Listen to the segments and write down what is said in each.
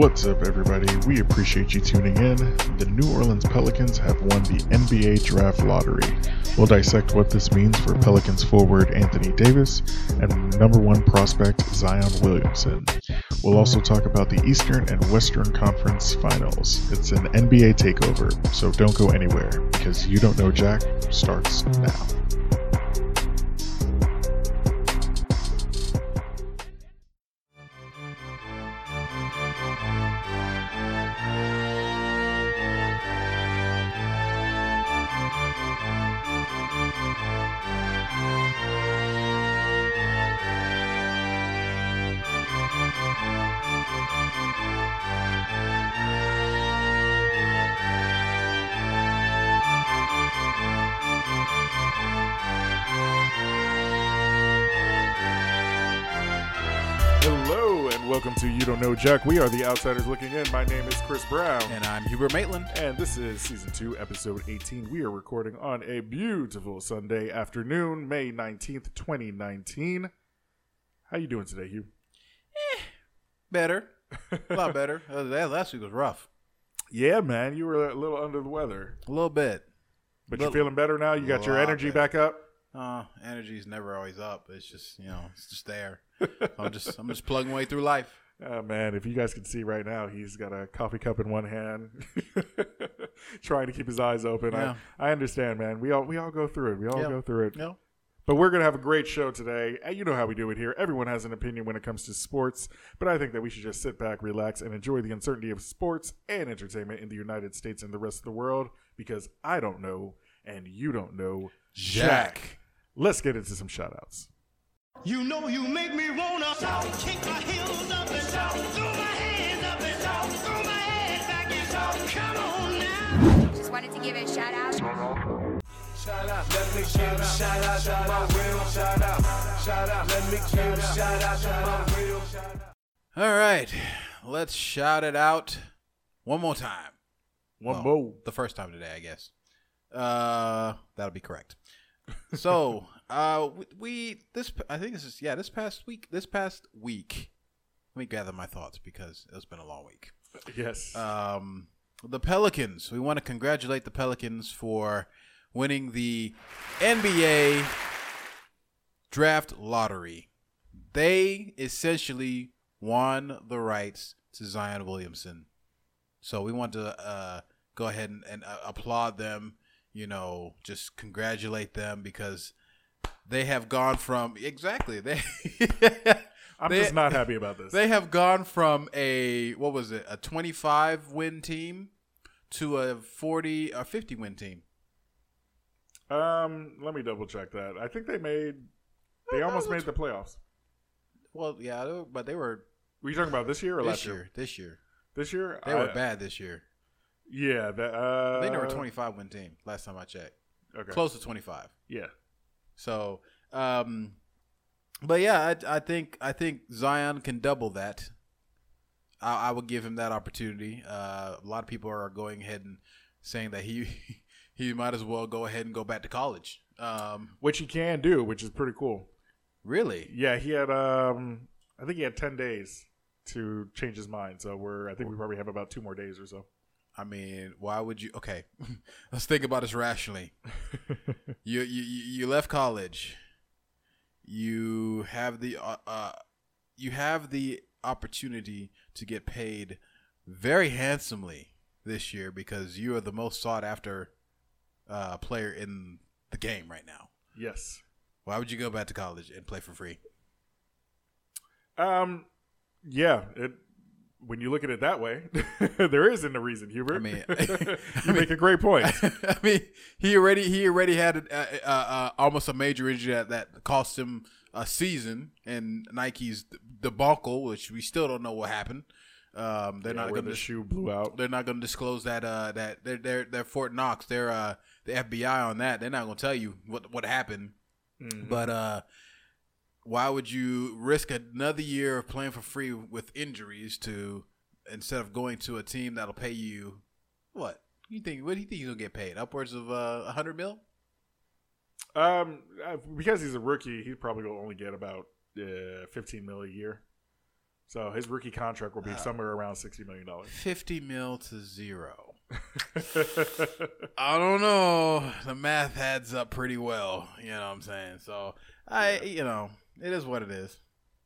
What's up, everybody? We appreciate you tuning in. The New Orleans Pelicans have won the NBA Draft Lottery. We'll dissect what this means for Pelicans forward Anthony Davis and number one prospect Zion Williamson. We'll also talk about the Eastern and Western Conference Finals. It's an NBA takeover, so don't go anywhere because You Don't Know Jack starts now. To You Don't Know Jack. We are the Outsiders Looking In. My name is Chris Brown. And I'm Hubert Maitland. And this is season two, episode 18. We are recording on a beautiful Sunday afternoon, May 19th, 2019. How you doing today, Hugh? Better. A lot better. Uh, that last week was rough. Yeah, man, you were a little under the weather. A little bit. But you're feeling better now? You got your energy better. back up? Uh, energy's never always up. It's just, you know, it's just there. I'm just I'm just plugging way through life. Oh, man, if you guys can see right now, he's got a coffee cup in one hand, trying to keep his eyes open. Yeah. I, I understand, man. We all we all go through it. We all Yeah. go through it. Know? But we're going to have a great show today. And you know how we do it here. Everyone has an opinion when it comes to sports, but I think that we should just sit back, relax, and enjoy the uncertainty of sports and entertainment in the United States and the rest of the world because I don't know and you don't know Jack. Let's get into some shout outs. You know you make me wanna shout, kick my heels up and shout, throw my hands up and shout, throw my head back and shout. Come on now. Just wanted to give a shout out. Shout out, let me give a shout out to my real shout out. Shout out, let me give a shout out to my real shout out. All right. Let's shout it out one more time. One Well, more. The first time today, I guess. Uh, that'll be correct. So, uh, we, we this I think this is yeah this past week this past week. Let me gather my thoughts because it's been a long week. Yes. um, the Pelicans. We want to congratulate the Pelicans for winning the NBA draft lottery. They essentially won the rights to Zion Williamson. So we want to uh, go ahead and, and uh, applaud them. You know, just congratulate them because they have gone from exactly they. I'm they- just not happy about this. They have gone from a what was it, a 25 win team to a 40 or 50 win team. um, let me double check that. I think they made, they almost made the playoffs. Well, yeah, but they were Were you talking about this year or this last year? year. This year, This year? they were bad this year. Yeah. That, uh, They were a 25 win team last time I checked. Okay. Close to 25. Yeah. So, um, but yeah, I, I think I think Zion can double that. I, I would give him that opportunity. Uh, a lot of people are going ahead and saying that he he might as well go ahead and go back to college. Um, Which he can do, which is pretty cool. really? Yeah, he had um I think he had 10 days to change his mind. So we're I think we probably have about 2 more days or so. I mean, why would you? Okay, let's think about this rationally. you, you you left college. You have the uh, uh, you have the opportunity to get paid very handsomely this year because you are the most sought after uh, player in the game right now. yes. Why would you go back to college and play for free? Um yeah, it when you look at it that way, there isn't a reason, Hubert. I mean- you make a great point. I mean, he already he already had uh, uh, uh, almost a major injury that, that cost him a season, and Nike's debacle, which we still don't know what happened. Um, they're Yeah, not going the to shoe blew out. they're not going to disclose that uh, that they're they're, they're Fort Knox. They're uh, the FBI on that. They're not going to tell you what what happened. Mm-hmm. But uh, why would you risk another year of playing for free with injuries to instead of going to a team that'll pay you what you think? What do you think he's gonna get paid? Upwards of uh, a hundred mil? Um, uh, because he's a rookie, he probably will only get about uh, fifteen mil a year. So his rookie contract will be somewhere around sixty million dollars. Fifty mil to zero. I don't know. The math adds up pretty well. You know what I'm saying? So I, you know, it is what it is.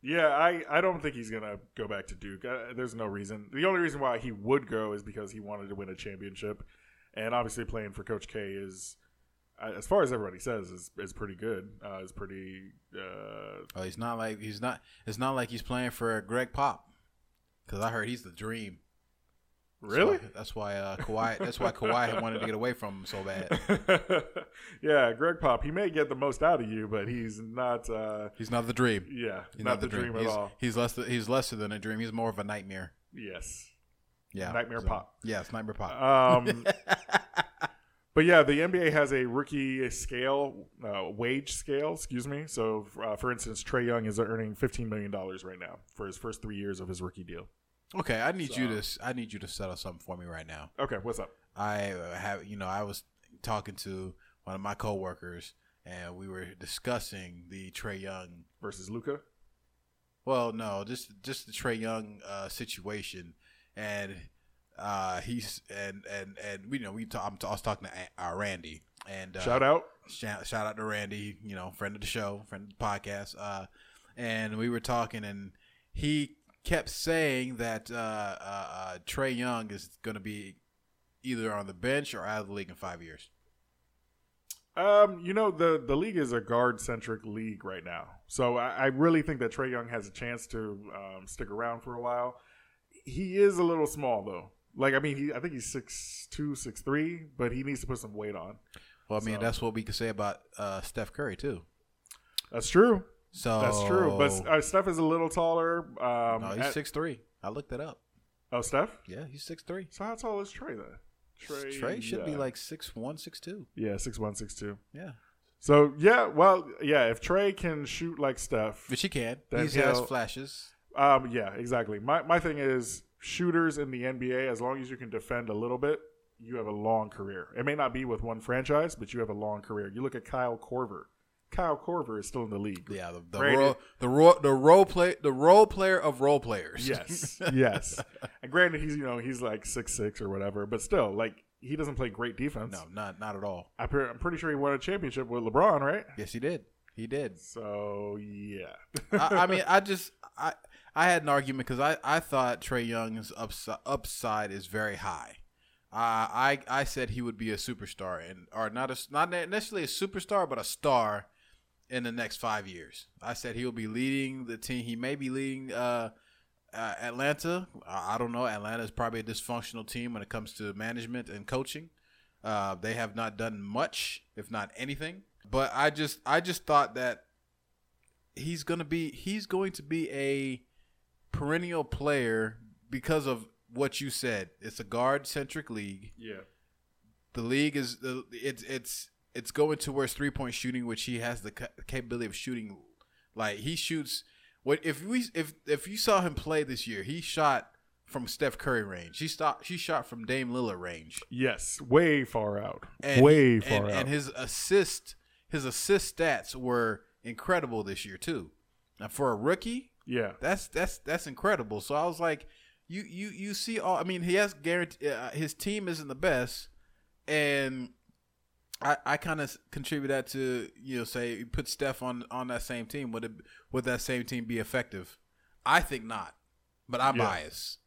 Yeah, I, I don't think he's gonna go back to Duke. Uh, there's no reason. The only reason why he would go is because he wanted to win a championship, and obviously playing for Coach K is, uh, as far as everybody says, is is pretty good. Uh, is pretty. Uh, Oh, he's not like he's not. It's not like he's playing for Greg Pop, because I heard he's the dream. Really? That's why uh, Kawhi. That's why Kawhi had wanted to get away from him so bad. yeah, Greg Pop. He may get the most out of you, but he's not. Uh, He's not the dream. yeah, He's not, the dream, at he's, all. He's less. He's lesser than a dream. He's more of a nightmare. Yes. Yeah, Nightmare so- Pop. Yes, nightmare pop. Um, but yeah, the NBA has a rookie scale, uh, wage scale, excuse me. So, uh, for instance, Trae Young is earning $15 million right now for his first three years of his rookie deal. Okay, I need you to. I need you to settle something for me right now. Okay, what's up? I uh, have. You know, I was talking to one of my coworkers, and we were discussing the Trae Young Versus Luka? Well, no, just just the Trae Young uh, situation, and uh, he's and and and we you know we talk, I'm, I was talking to A- uh, Randy and uh, Shout out. shout, shout out to Randy, you know, friend of the show, friend of the podcast, uh, and we were talking, and he kept saying that uh, uh, uh, Trae Young is going to be either on the bench or out of the league in five years. Um, you know the the league is a guard centric league right now, so I, I really think that Trae Young has a chance to um, stick around for a while. He is a little small though. Like I mean, he I think he's six two, six three, but he needs to put some weight on. Well, I mean, So- that's what we could say about uh, Steph Curry too. That's true. So That's true. But uh, Steph is a little taller. Um, no, he's six three. I looked it up. Oh, Steph. Yeah, he's six three. So how tall is Trae then? Trae, Trae should be like six one, six two. yeah, six one, six two. Yeah, So yeah, well, yeah. If Trae can shoot like Steph, but he can. Then He has flashes. um, yeah, exactly. My my thing is shooters in the NBA. As long as you can defend a little bit, you have a long career. It may not be with one franchise, but you have a long career. You look at Kyle Korver. Kyle Korver is still in the league. Yeah, the the Granted- role, the role the role play the role player of role players. Yes, yes. And granted, he's you know he's like six six or whatever, but still, like he doesn't play great defense. no, not not at all. I'm pretty sure he won a championship with LeBron, right? Yes, he did. He did. So yeah, I, I mean, I just I I had an argument because I I thought Trae Young's upside upside is very high. Uh, I I said he would be a superstar and or not a not necessarily a superstar, but a star in the next five years. I said he will be leading the team. He may be leading uh, uh, Atlanta. I I don't know. Atlanta is probably a dysfunctional team when it comes to management and coaching. Uh, they have not done much, if not anything. But I just I just thought that he's gonna be he's going to be a perennial player because of what you said. It's a guard centric league. yeah, The league is the it's it's it's going towards three point shooting, which he has the capability of shooting. Like he shoots. What if we if if you saw him play this year? He shot from Steph Curry range. He stopped. She shot from Dame Lillard range. yes, way far out, And way far and, out. And his assist his assist stats were incredible this year too. Now for a rookie, yeah, that's that's that's incredible. So I was like, you you you see all. I mean, he has guarantee uh, his team isn't the best, and I I kind of contribute that to you know say put Steph on on that same team. Would it would that same team be effective? I think not, but I'm Yeah. biased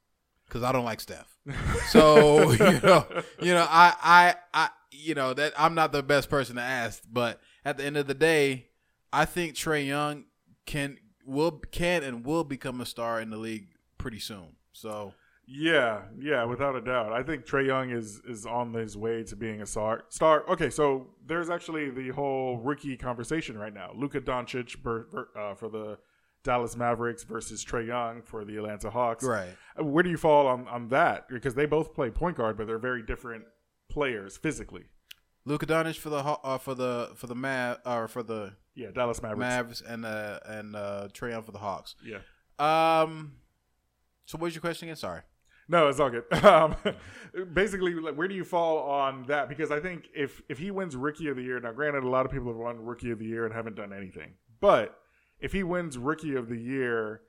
because I don't like Steph. So you know you know I I I you know that I'm not the best person to ask, but at the end of the day, I think Trae Young can will can and will become a star in the league pretty soon. So yeah, yeah, without a doubt. I think Trae Young is is on his way to being a star. Star. Okay, so there's actually the whole rookie conversation right now. Luka Doncic uh, for the Dallas Mavericks versus Trae Young for the Atlanta Hawks. right, Uh, Where do you fall on, on that? Because they both play point guard, but they're very different players physically. Luka Doncic for the uh, for the for the Mav or for the Yeah, Dallas Mavericks. Mavs and uh and uh Trae Young for the Hawks. Yeah. Um, so what's your question again? Sorry. No, it's all good. Um, basically, like, where do you fall on that? Because I think if if he wins Rookie of the Year, now granted, a lot of people have won Rookie of the Year and haven't done anything, but if he wins Rookie of the Year,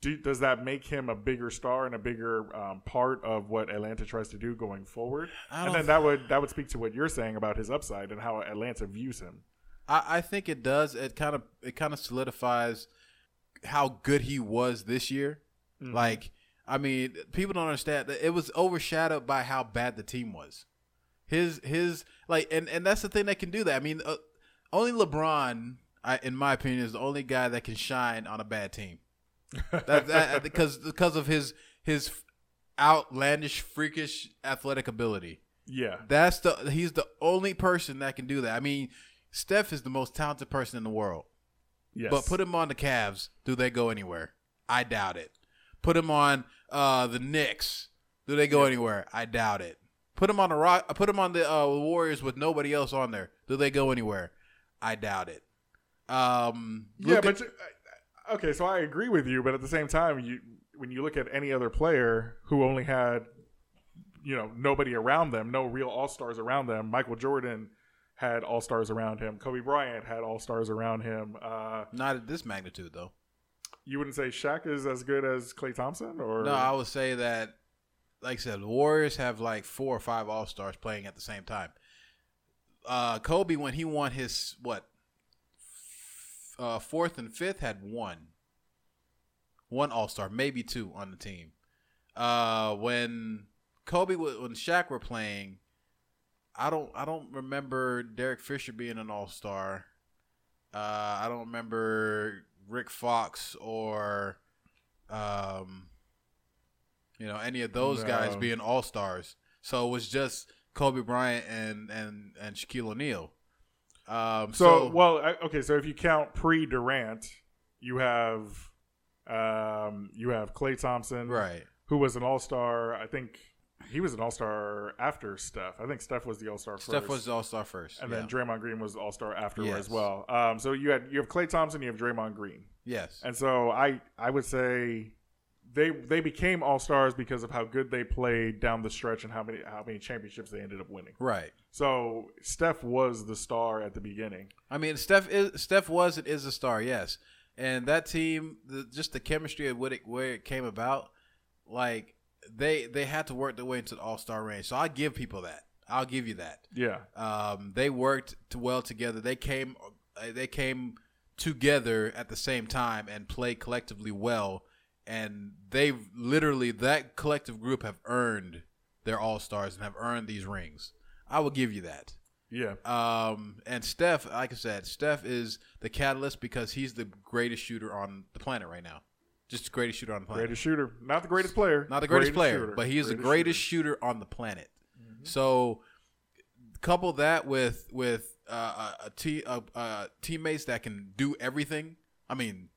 do, does that make him a bigger star and a bigger um, part of what Atlanta tries to do going forward? And then that would that would speak to what you're saying about his upside and how Atlanta views him. I, I think it does. It kind of it kind of solidifies how good he was this year. Like, I mean, people don't understand that it was overshadowed by how bad the team was. His his like, and and that's the thing that can do that. I mean, uh, only LeBron, I, in my opinion, is the only guy that can shine on a bad team. that, that because because of his his outlandish, freakish athletic ability. Yeah, That's the he's the only person that can do that. I mean, Steph is the most talented person in the world. yes. But put him on the Cavs, do they go anywhere? I doubt it. Put him on uh, the Knicks, do they go anywhere? I doubt it. Put him on the Rock. Put him on the uh, Warriors with nobody else on there. Do they go anywhere? I doubt it. Um, yeah, but at- you- okay, so I agree with you, but at the same time, you when you look at any other player who only had you know nobody around them, no real all stars around them. Michael Jordan had all stars around him. Kobe Bryant had all stars around him. Uh, not at this magnitude though. You wouldn't say Shaq is as good as Klay Thompson, or No, I would say that, like I said, the Warriors have like four or five All Stars playing at the same time. Uh, Kobe, when he won his what uh, fourth and fifth, had one, one All Star, maybe two on the team. Uh, when Kobe, when Shaq were playing, I don't, I don't remember Derek Fisher being an All Star. Uh, I don't remember Rick Fox or, um, you know, any of those guys being all stars. So it was just Kobe Bryant and and and Shaquille O'Neal. Um, So, so, well, I- okay. So if you count pre Durant, you have um, you have Klay Thompson, right, who was an All Star. I think he was an All Star after Steph. I think Steph was the All Star first. Steph was the all star first, and yeah. then Draymond Green was All Star after Yes. as well. Um, so you had you have Klay Thompson, you have Draymond Green, yes, and so I I would say they they became All Stars because of how good they played down the stretch and how many how many championships they ended up winning. right. So Steph was the star at the beginning. I mean, Steph is Steph was and is a star, yes. And that team, the, just the chemistry of what it, where it came about, like they they had to work their way into the All Star range. So I give people that. I'll give you that. Yeah, Um, they worked well together. They came uh, they came together at the same time and played collectively well. And they've literally that collective group have earned their All Stars and have earned these rings. I will give you that. yeah. Um, and Steph, like I said, Steph is the catalyst because he's the greatest shooter on the planet right now. Just the greatest shooter on the planet. Greatest shooter, not the greatest player, Not the greatest, player, shooter. but he is the greatest shooter. on the planet. So, couple that with with uh, a, a te- uh, uh, teammates that can do everything. I mean,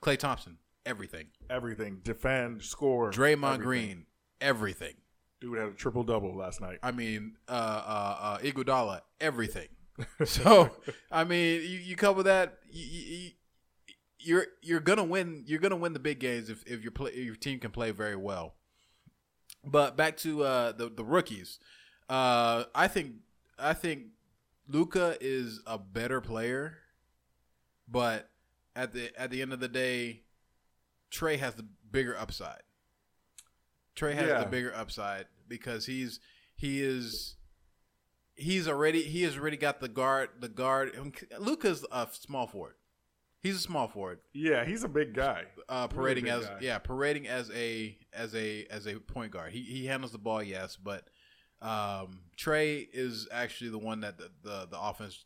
Klay Thompson, everything. Everything, defend, score. Draymond everything. Green, everything. dude had a triple double last night. I mean, uh, uh, uh, Iguodala, everything. so, I mean, you, you cover that, you, you, you're you're gonna win. You're gonna win the big games if, if your play, your team can play very well. But back to uh, the the rookies, uh, I think I think Luka is a better player, but at the at the end of the day, Trae has the bigger upside. Trae has Yeah. the bigger upside because he's he is he's already he has already got the guard the guard. Luka's a small forward. He's a small forward, Yeah, he's a big guy. uh, Really parading big as guy. yeah, parading as a as a as a point guard. He he handles the ball, yes, but um, Trae is actually the one that the, the the offense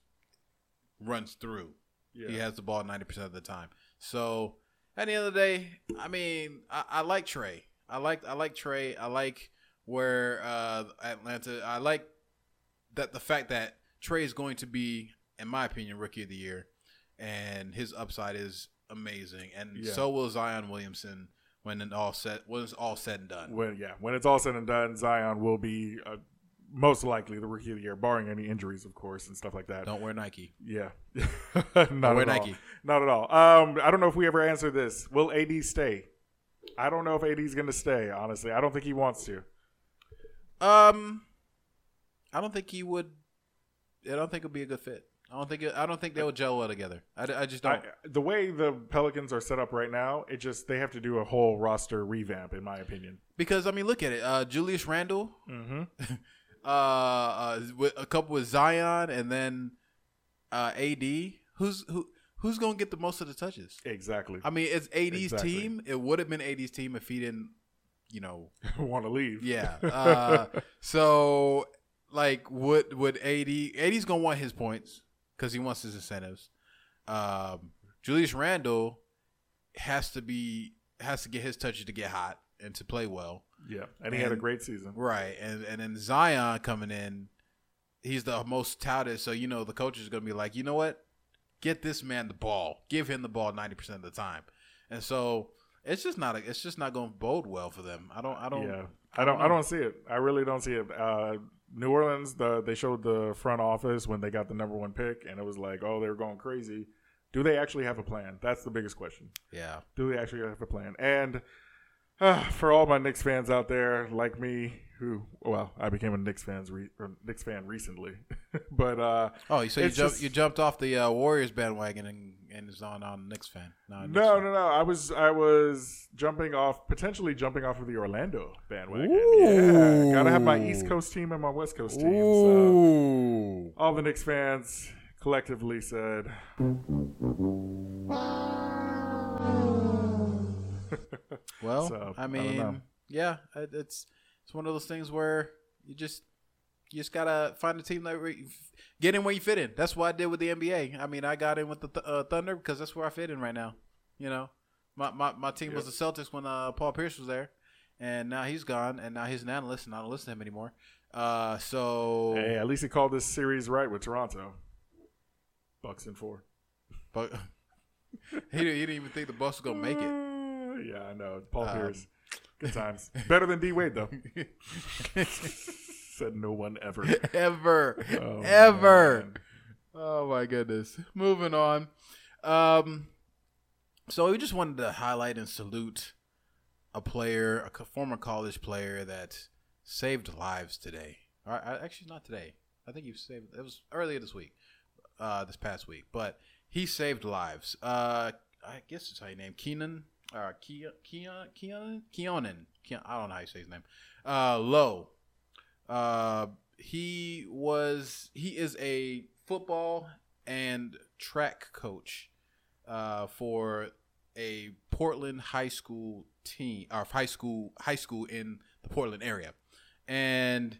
runs through. Yeah. He has the ball ninety percent of the time. So at the end of the day, I mean, I, I like Trae. I like I like Trae. I like where uh, Atlanta. I like that the fact that Trae is going to be, in my opinion, rookie of the year, and his upside is amazing, and Yeah. so will Zion Williamson when it all set when it's all said and done. When yeah, when it's all said and done, Zion will be uh, most likely the rookie of the year, barring any injuries, of course, and stuff like that. Don't wear Nike. Yeah, not wear at all. Nike. Not at all. Um, I don't know if we ever answered this. Will AD stay? I don't know if AD is going to stay. Honestly, I don't think he wants to. Um, I don't think he would. I don't think it'd be a good fit. I don't think it, I don't think they will gel well together. I, I just don't. the way the Pelicans are set up right now, it just they have to do a whole roster revamp, in my opinion. because I mean, look at it. Uh, Julius Randle, Mm-hmm. uh, uh, with a couple with Zion, and then uh, AD. Who's who? Who's gonna get the most of the touches? Exactly. I mean, it's AD's Exactly. team. It would have been AD's team if he didn't, you know, Want to leave? Yeah. Uh, so, like, would would AD AD's gonna want his points because he wants his incentives. Um, Julius Randle has to be has to get his touches to get hot and to play well, yeah. And he had a great season. right? And and then Zion coming in, he's the most touted. So you know the coach is gonna be like, you know what, get this man the ball, give him the ball ninety percent of the time, and so. It's just not. A, it's just not going to bode well for them. I don't. I don't. Yeah, I don't. I don't see it. I really don't see it. Uh, New Orleans, the they showed the front office when they got the number one pick, and it was like, oh, they were going crazy. Do they actually have a plan? That's the biggest question. Yeah. Do they actually have a plan? And uh, for all my Knicks fans out there, like me, who well, I became a Knicks fans re- Knicks fan recently, but uh, Oh, so you jumped you jumped off the uh, Warriors bandwagon and and is on on Knicks fan. No, no, fan. no, no. I was I was jumping off, potentially jumping off of the Orlando bandwagon. Ooh. Yeah, gotta have my East Coast team and my West Coast team. So. Ooh. all the Knicks fans collectively said, Well, So, I I mean, know. yeah, it's it's one of those things where you just you just gotta find a team that re- get in where you fit in. That's what I did with the NBA. I mean, I got in with the th- uh, Thunder because that's where I fit in right now. You know, my my, my team was the Celtics when uh, Paul Pierce was there, and now he's gone, and now he's an analyst, and I don't listen to him anymore. Uh, so "Hey, at least he called this series right with Toronto." Bucks and four. But he, didn't, he didn't even think the Bucks was gonna make it. Uh, yeah, I know. Paul Um, Pierce. Good times. Better than D Wade though. Said no one ever. Ever, Oh, ever. man. Oh my goodness. Moving on. Um, so we just wanted to highlight and salute a player, a former college player that saved lives today. Uh, actually, not today. I think you saved. It was earlier this week, uh, this past week. But he saved lives. Uh, I guess it's how you name Keenan. Uh, Keon, Keon, Keonan. Keon, I don't know how you say his name. Uh, Lowe. Uh, he was. He is a football and track coach uh, for a Portland high school team or high school high school in the Portland area, and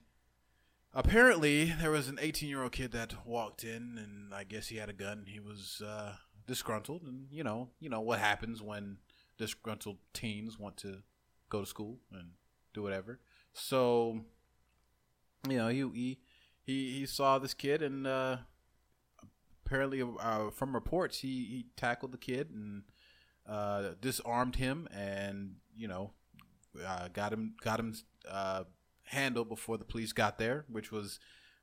apparently there was an 18 year old kid that walked in, and I guess he had a gun. He was uh, disgruntled, and you know, you know what happens when disgruntled teens want to go to school and do whatever. So, you know, he he he, he saw this kid and. Uh, apparently uh, from reports he, he tackled the kid and uh, disarmed him and you know uh, got him got him uh, handled before the police got there which was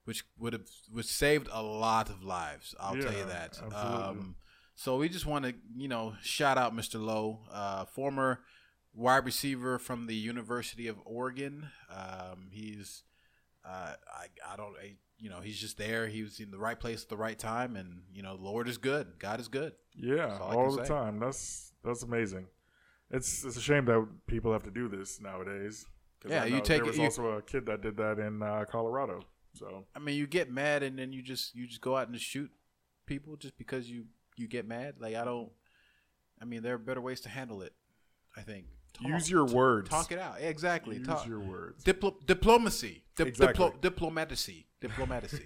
which would have which saved a lot of lives i'll tell you that um, so we just want to you know shout out mr lowe uh, former wide receiver from the university of oregon um, he's uh, I, I don't I, you know he's just there he was in the right place at the right time and you know lord is good god is good Yeah, all all the say. time. That's that's amazing. It's it's a shame that people have to do this nowadays. Yeah, you take There it- was you- also a kid that did that in uh, Colorado. So I mean, you get mad and then you just you just go out and shoot people just because you you get mad. Like I don't. I mean, there are better ways to handle it. I think. Talk- use your words. Talk it out. Exactly. Use Talk. your words. Diplo- diplomacy. Dip- Exactly. diplo- diplomacy. Diplomacy.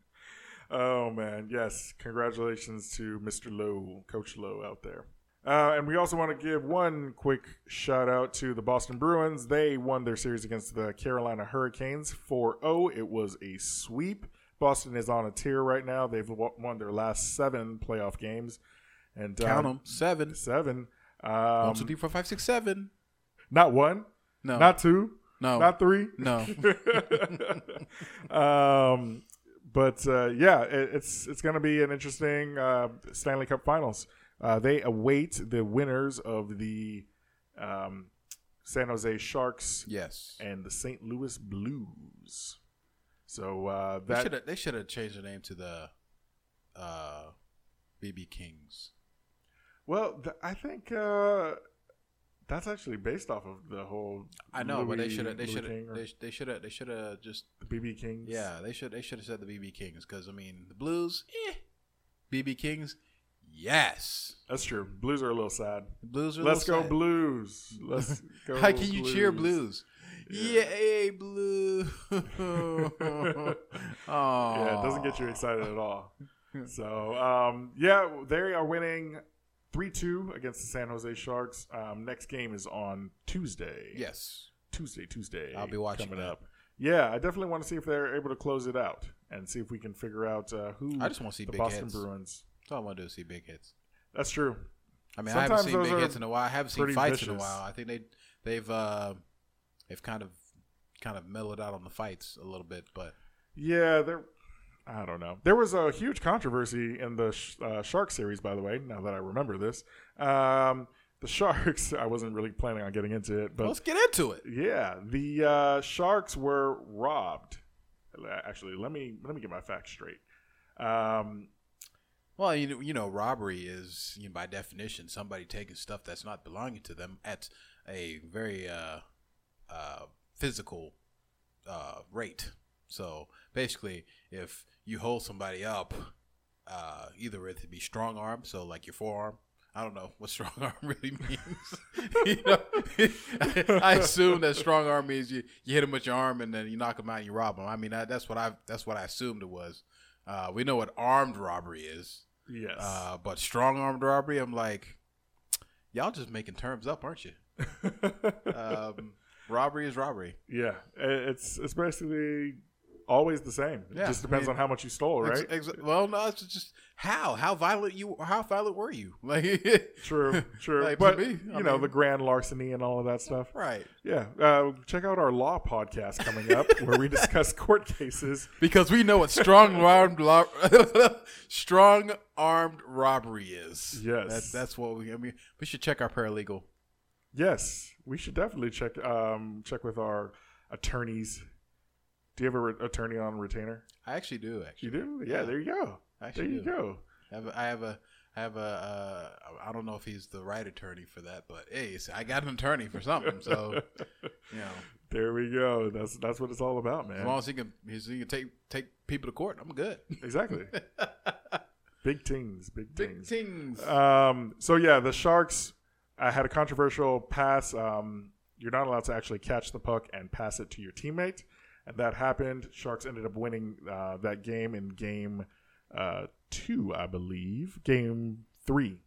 oh man, yes! Congratulations to Mr. Lowe, Coach Lowe out there. Uh, and we also want to give one quick shout out to the Boston Bruins. They won their series against the Carolina Hurricanes 4 0. It was a sweep. Boston is on a tear right now. They've won their last seven playoff games. And um, Count them. Seven. Seven. Um, One, two, three, four, five, six, seven. Not one, No. not two, no. not three. no. um, but uh, yeah, it, it's it's going to be an interesting uh, Stanley Cup Finals. Uh, they await the winners of the um, San Jose Sharks yes. and the St. Louis Blues. So uh, They that should have. They should have changed the name to the uh, BB Kings. Well, th- I think uh, that's actually based off of the whole. I know, but they should have. They should have. They, should have. They should have just. BB Kings. Yeah, they should. They should have said the BB Kings because I mean the Blues. Eh. BB Kings. Yes. that's true. Blues are a little sad. Blues are. Let's little go sad. Blues. Let's go. How can you cheer Blues. Blues? Yay, Blue! oh. Yeah, it doesn't get you excited at all. So, um, yeah, they are winning 3 2 against the San Jose Sharks. Um, next game is on Tuesday. Yes. Tuesday, Tuesday. I'll be watching coming that. up. Yeah, I definitely want to see if they're able to close it out and see if we can figure out uh, who I just want to see the big Boston hits. Bruins. That's all I want to do is see big hits. That's true. I mean, I haven't Sometimes seen big hits in a while. I haven't seen fights in a while. I think they they've uh, they've kind of kind of mellowed out on the fights a little bit, but Yeah, there. I don't know. There was a huge controversy in the sh- uh, Shark series, by the way. Now that I remember this, um, the Sharks. I wasn't really planning on getting into it, but let's get into it. yeah, the uh, Sharks were robbed. Actually, let me let me get my facts straight. Um, Well, you know, you know, robbery is you know, by definition somebody taking stuff that's not belonging to them at a very uh, uh, physical uh, rate. So basically, if you hold somebody up, uh, either it be strong arm, so like your forearm. I don't know what strong arm really means. you know, I assume that strong arm means you, you hit him with your arm and then you knock him out and you rob him. I mean, that, that's what I that's what I assumed it was. Uh, we know what armed robbery is. yes, Uh, but strong armed robbery, I'm like, y'all just making terms up, aren't you? Um, robbery is robbery. yeah, it's it's basically always the same. It Yeah, just I depends mean, on how much you stole, right? Ex- ex- well, no, it's just how how violent you how violent were you? Like, True, true. Like, but me, I you know the grand larceny and all of that stuff. right? Yeah, uh, check out our law podcast coming up where we discuss court cases. Because we know what strong armed lo- strong armed robbery is. Yes. that's that's what we. I mean, we should check our paralegal. Yes, we should definitely check um, check with our attorneys. Do you have a re- attorney on retainer? I actually do. Actually, You do? Yeah, there you go. I There you do. go. I have a, I have a, I have a, uh, I don't know if he's the right attorney for that, but hey, I got an attorney for something. So, you know, There we go. That's that's what it's all about, as man. long as he can, he's, he can take take people to court, I'm good. exactly. big things, big things, Big things. things. Um, so yeah, the Sharks uh, had a controversial pass. Um, you're not allowed to actually catch the puck and pass it to your teammate, and that happened. Sharks ended up winning uh, that game in game uh, two, I believe. Game three.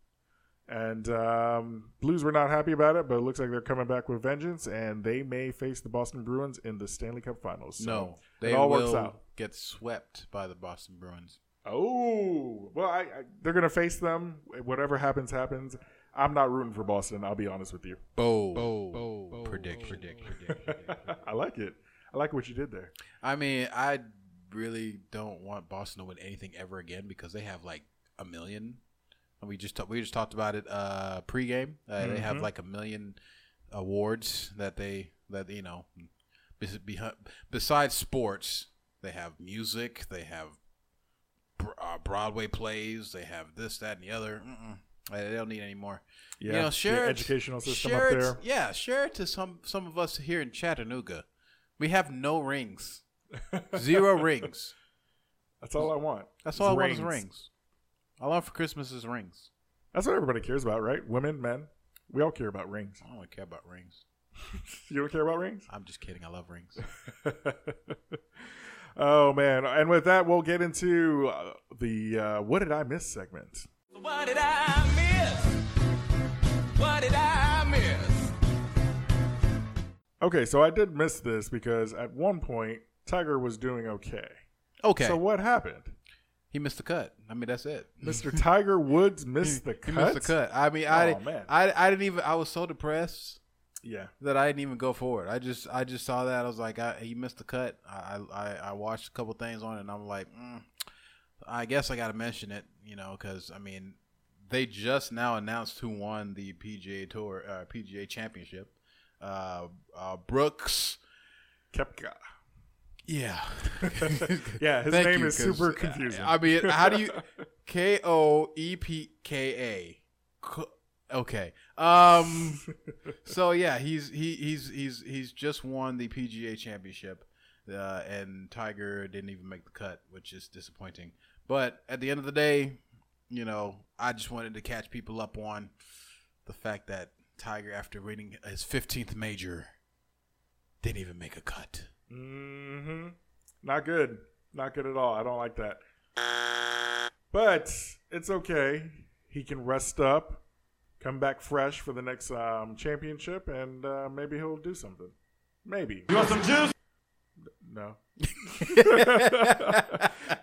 And um, Blues were not happy about it, but it looks like they're coming back with vengeance, and they may face the Boston Bruins in the Stanley Cup Finals. So no, it they all will works out. get swept by the Boston Bruins. Oh, well, I, I, they're going to face them. Whatever happens, happens. I'm not rooting for Boston. I'll be honest with you. Bo, bo, predict, predict, predict. I like it. I like what you did there. I mean, I really don't want Boston to win anything ever again because they have like a million. And we just we just talked about it uh, pregame. Uh, They have Mhm. like a million awards that they that you know. bes- Besides sports, they have music. They have uh, Broadway plays. They have this, that, and the other. Mm-mm. They don't need any more. Yeah, you know, share it- educational system share up it- there. Yeah, share it to some some of us here in Chattanooga. We have no rings, zero rings. That's all I want. That's It's all I want is rings. All I want for Christmas is rings. That's what everybody cares about, right? Women, men. We all care about rings. I don't really care about rings. You don't care about rings? I'm just kidding. I love rings. oh man! And with that, we'll get into uh, the uh, "What Did I Miss" segment. What did I miss? What did I miss? Okay, so I did miss this because at one point Tiger was doing okay. Okay, So what happened? he missed the cut. I mean, that's it. Mr. Tiger Woods missed the cut. He missed the cut. I mean, I, Oh, man. I, I didn't even. I was so depressed Yeah. that I didn't even go forward. I just, I just saw that. I was like, I, he missed the cut. I, I, I watched a couple things on it, and I'm like, mm, I guess I got to mention it, you know, because I mean, they just now announced who won the PGA Tour, uh, PGA Championship. Uh, uh, Brooks. Koepka. Yeah. Yeah, his Thank name you, is super confusing. I mean, how do you K O E P K A? Okay. Um. so yeah, he's he he's he's he's just won the PGA Championship, uh, and Tiger didn't even make the cut, which is disappointing. But at the end of the day, you know, I just wanted to catch people up on the fact that Tiger, after winning his 15th major, didn't even make a cut. Mm-hmm. Not good. Not good at all. I don't like that. But it's okay. He can rest up, come back fresh for the next um, championship, and uh, maybe he'll do something. Maybe. You want some juice? No.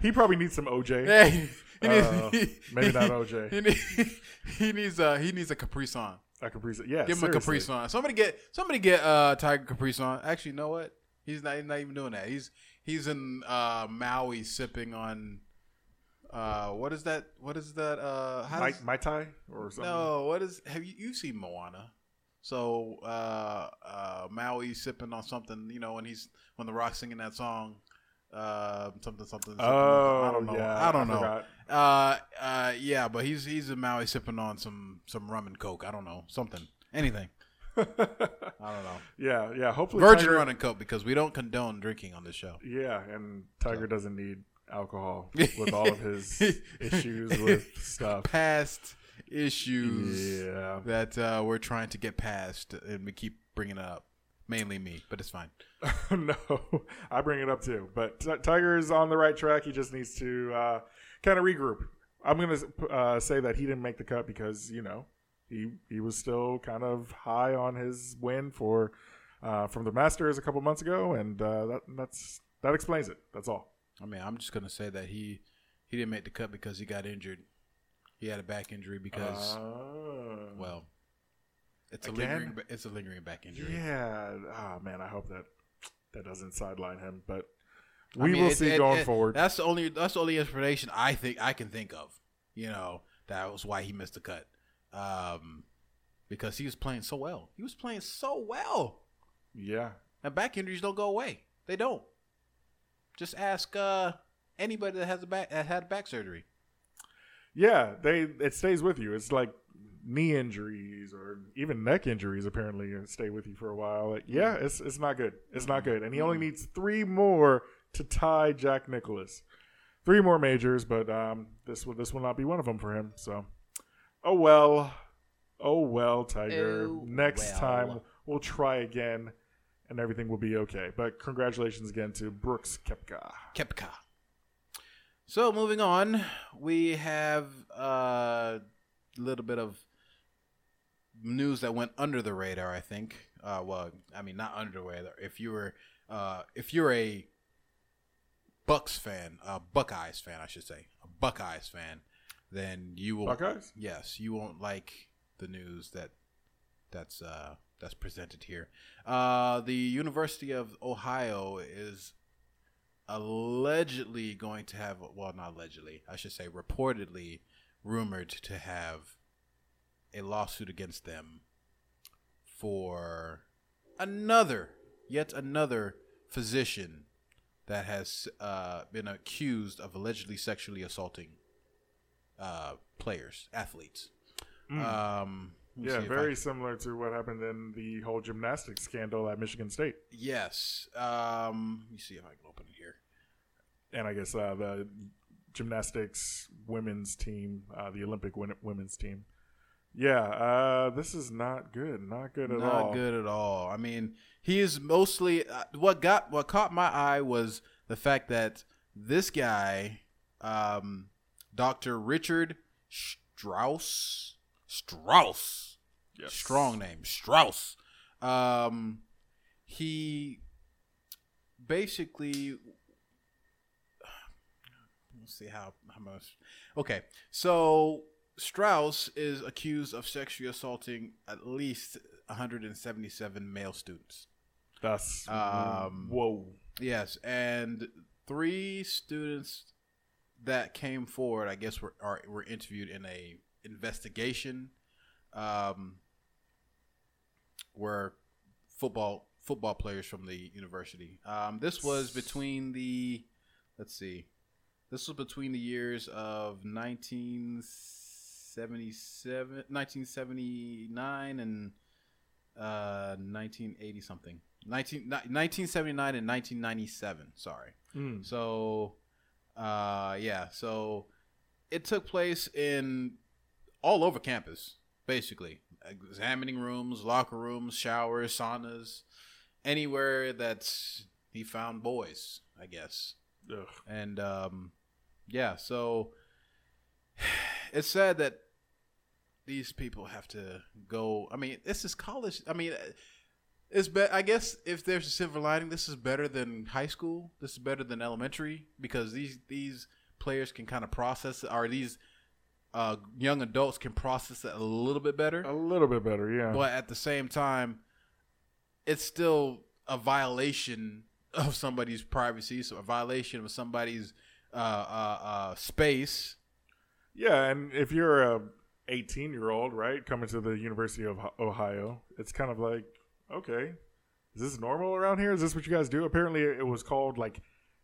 he probably needs some OJ. Hey, he needs, Uh, he- maybe not OJ. He, need- he needs a he needs a Capri Sun. A Capri Sun. Yeah, Give him a Capri seriously. Sun. Somebody get somebody get uh Tiger Capri Sun. Actually, you know what? He's not, he's not even doing that. He's he's in uh Maui sipping on uh what is that? What is that? Uh, how Mai, does, Mai Tai or something. no, what is? Have you you seen Moana? So uh, uh, Maui sipping on something, you know, when he's when the Rock singing that song, uh, something something. something Oh, I don't know. yeah, I don't know. Uh, uh, yeah, but he's he's in Maui sipping on some some rum and coke. I don't know something, anything. I don't know. yeah, yeah. Hopefully, Virgin Tiger, rum and coke because we don't condone drinking on this show. Yeah, and Tiger doesn't need alcohol with all of his issues with stuff. Past issues Yeah. that uh, we're trying to get past, and we keep bringing it up. Mainly me, but it's fine. no, I bring it up too. But T- Tiger is on the right track. He just needs to uh, kind of regroup. I'm going to uh, say that he didn't make the cut because you know he he was still kind of high on his win for uh, from the Masters a couple months ago, and uh, that that's that explains it. That's all. I mean, I'm just gonna say that he he didn't make the cut because he got injured. He had a back injury because Uh, well, it's Again? a lingering it's a lingering back injury. yeah. Oh man, I hope that that doesn't sideline him, but I we mean, will it- see it- going it- forward. That's the only that's the only explanation I think I can think of. You know, that was why he missed the cut. Um, because he was playing so well. He was playing so well. Yeah. And back injuries don't go away. They don't. Just ask uh, anybody that has a back that had back surgery. Yeah, they it stays with you. It's like knee injuries or even neck injuries apparently stay with you for a while. Like, yeah, it's it's not good. It's not good. And he only needs three more to tie Jack Nicklaus. Three more majors, but um, this will this will not be one of them for him. So, oh well, oh well, Tiger. Oh, Next well. time we'll try again, and everything will be okay. But congratulations again to Brooks Koepka. Koepka. So moving on, we have uh, a little bit of news that went under the radar. I think. Uh, well, I mean, not under the radar. If you were, uh, if you're a Bucks fan, a Buckeyes fan, I should say, a Buckeyes fan, then you will. Buckeyes? Yes, you won't like the news that that's uh, that's presented here. Uh, the University of Ohio is allegedly going to have well not allegedly i should say reportedly rumored to have a lawsuit against them for another yet another physician that has uh, been accused of allegedly sexually assaulting uh, players athletes um, Yeah, if I- very similar to what happened in the whole gymnastics scandal at Michigan State. yes um, let me see if i can open it here and I guess uh, the gymnastics women's team, uh, the Olympic women's team. Yeah, uh, this is not good. Not good at not all. Not good at all. I mean, he is mostly uh, what got what caught my eye was the fact that this guy, um, Doctor Richard Strauss, Strauss, Yes. strong name, Strauss. Um, he basically let's see how how much. Okay, so Strauss is accused of sexually assaulting at least 177 male students. That's Um, whoa. Yes, and three students that came forward, I guess, were are, were interviewed in a investigation. Um, were football football players from the university. Um, this was between the let's see, This was between the years of 1977, 1979 and uh, 1980 something. 19, 1979 and 1997. Sorry. Mm. So, uh, yeah. So it took place in all over campus, basically. Examining rooms, locker rooms, showers, saunas, anywhere that's he found boys, I guess. Ugh. And um, yeah, so it's sad that these people have to go. I mean, this is college. I mean, it's be- I guess if there's a silver lining, this is better than high school. This is better than elementary because these these players can kind of process or these uh, young adults can process it a little bit better. A little bit better, yeah. But at the same time, it's still a violation of somebody's privacy, so a violation of somebody's uh, uh, uh, space. Yeah, and if you're a 18 year old, right, coming to the University of Ohio, it's kind of like, okay, is this normal around here? Is this what you guys do? Apparently, it was called like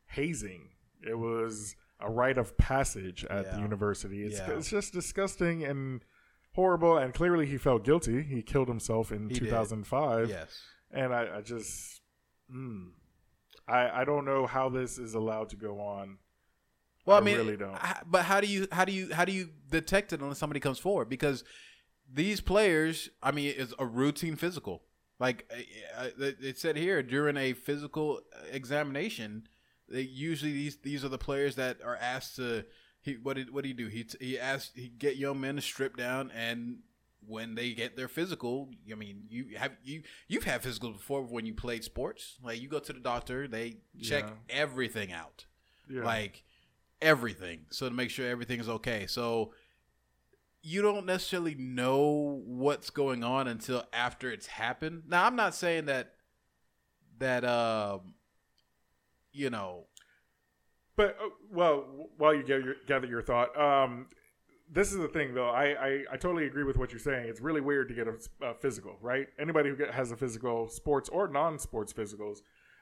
hazing. It was a rite of passage at the university. It's, Yeah. it's just disgusting and horrible. And clearly, he felt guilty. He killed himself in He did. 2005. Yes. And I, I just, mm, I, I don't know how this is allowed to go on. Well, I, I mean, really don't. But how do you how do you how do you detect it unless somebody comes forward? Because these players, I mean, it's a routine physical. Like uh, uh, it it said here, during a physical examination, they usually these these are the players that are asked to. He what did what do you do? He he asked he get young men to strip down and. When they get their physical, I mean, you have you you've had physicals before when you played sports. Like you go to the doctor, they check Yeah. everything out Yeah. like everything so to make sure everything is okay so you don't necessarily know what's going on until after it's happened now i'm not saying that that um you know But uh, well, while you gather your, gather your thought, um, this is the thing though. I, I I totally agree with what you're saying. It's really weird to get a, a physical, right? Anybody who get, has a physical, sports or non-sports physicals,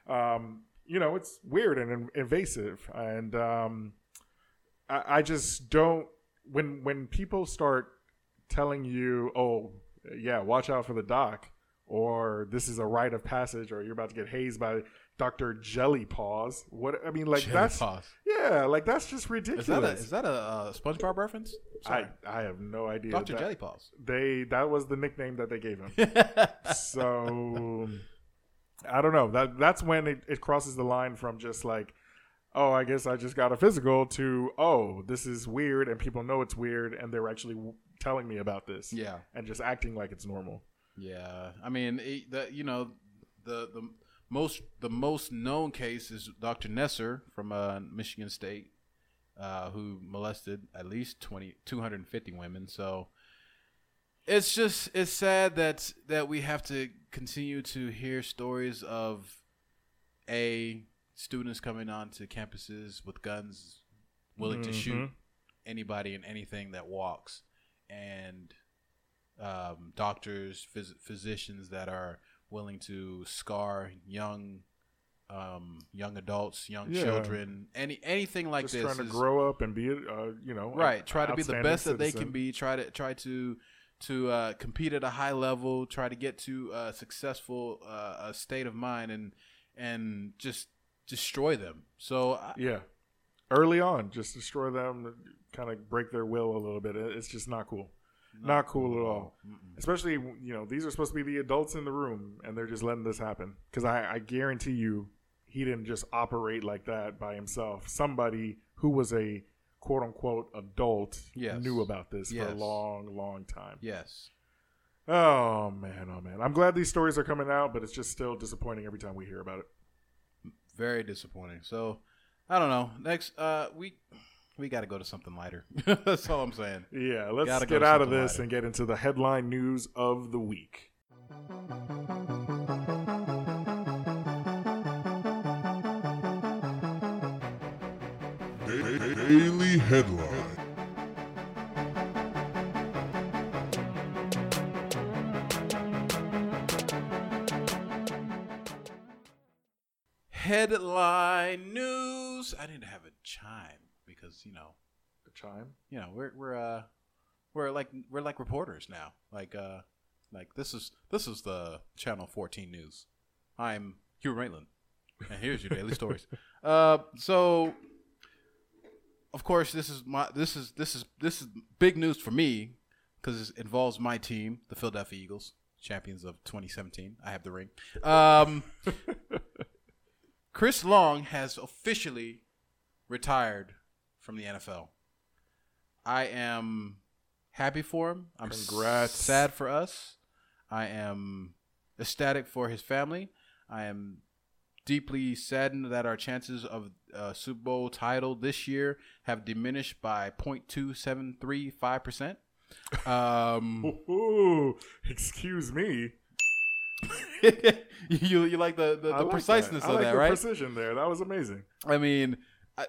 um, you know, it's weird and in, invasive, and um, I, I just don't. When when people start telling you, oh yeah, watch out for the doc, or this is a rite of passage, or you're about to get hazed by Doctor Jelly Paws. What I mean, like Jelly that's Paws. yeah, like that's just ridiculous. is that a is that a uh, spongebob reference I I have no idea. dr jelly paws They that was the nickname that they gave him. so I don't know. That that's when it, it crosses the line from just like, oh, I guess I just got a physical to oh, this is weird, and people know it's weird, and they're actually w- telling me about this. yeah and just acting like it's normal. Yeah, I mean, it, the, you know, the the most the most known case is Dr. Nassar from uh, Michigan State, uh, who molested at least 20, 250 women. So it's just it's sad that that we have to continue to hear stories of a students coming onto campuses with guns, willing to shoot Mhm. anybody and anything that walks, and um, doctors, phys- physicians that are willing to scar young, um, young adults, young Yeah. children, any anything like just this. trying to is- grow up and be, uh, you know, right. Try to be the best that they can be. Try to try to to uh, compete at a high level. Try to get to a successful uh, a state of mind and and just destroy them. So I, Yeah, early on, just destroy them, kind of break their will a little bit. It's just not cool. Not cool at all. Mm-mm. Especially, you know, these are supposed to be the adults in the room, and they're just letting this happen. Because I, I guarantee you, he didn't just operate like that by himself. Somebody who was a quote unquote adult Yes. knew about this for a long, long time. Yes. Oh man, oh man. I'm glad these stories are coming out, but it's just still disappointing every time we hear about it. Very disappointing. So I don't know. Next, uh, we we got to go to something lighter. That's all I'm saying. Yeah, let's Gotta get out of this lighter. and get into the headline news of the week. Daily Headline. Headline news. I didn't have a chime. because you know, The chime. you know, we're we're uh we're like we're like reporters now. Like uh like this is this is the Channel 14 news. I'm Hugh Maitland, and here's your daily stories. Uh, so of course this is my this is this is this is big news for me because it involves my team, the Philadelphia Eagles, champions of 2017. I have the ring. Um, Chris Long has officially retired from the NFL. I am happy for him. I'm Congrats. sad for us. I am ecstatic for his family. I am deeply saddened that our chances of a Super Bowl title this year have diminished by 0.2735%. Um, Ooh, excuse me. you you like the the, the like preciseness that. I of like that, right? Precision there. That was amazing. I mean,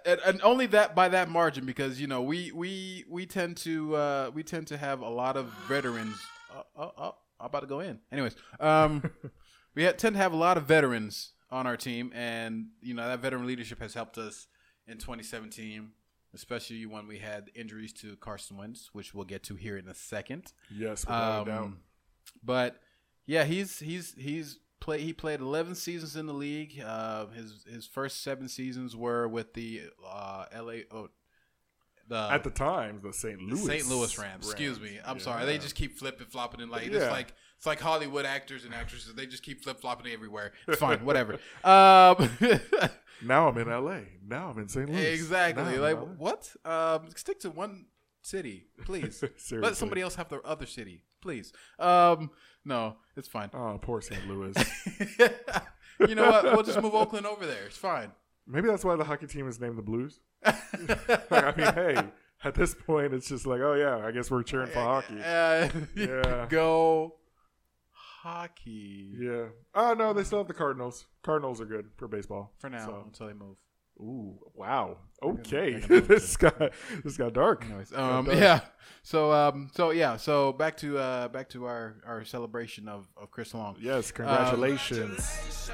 and, and only that by that margin because you know we we we tend to uh, we tend to have a lot of veterans. Oh, oh, oh, I'm about to go in. Anyways, um, we ha- tend to have a lot of veterans on our team, and you know that veteran leadership has helped us in 2017, especially when we had injuries to Carson Wentz, which we'll get to here in a second. Yes, without a doubt. Um, but yeah, he's he's he's play he played 11 seasons in the league. Uh, his his first seven seasons were with the uh, L.A. Oh, the At the time, the St. Louis St. Louis Rams. Excuse me. I'm Yeah. sorry. They just keep flipping flopping and like it's like it's like Hollywood actors and actresses. They just keep flip flopping everywhere. It's fine. Whatever. Um, Now I'm in L.A. Now I'm in St. Louis. exactly. Now Like what? Um, stick to one city, please. Let somebody else have the other city, please. Um, no, it's fine. Oh, poor St. Louis. you know what? We'll just move Oakland over there. It's fine. Maybe that's why the hockey team is named the Blues. Like, I mean, hey, at this point, it's just like, oh yeah, I guess we're cheering for hockey. Uh, Yeah. Go hockey Yeah. Oh no, they still have the Cardinals. Cardinals are good for baseball for now So- until they move. Ooh, wow. Okay, they're gonna move this got this got dark. Anyways, um, dark. yeah. So, um, so yeah. So back to uh, back to our our celebration of of Chris Long. Yes, congratulations.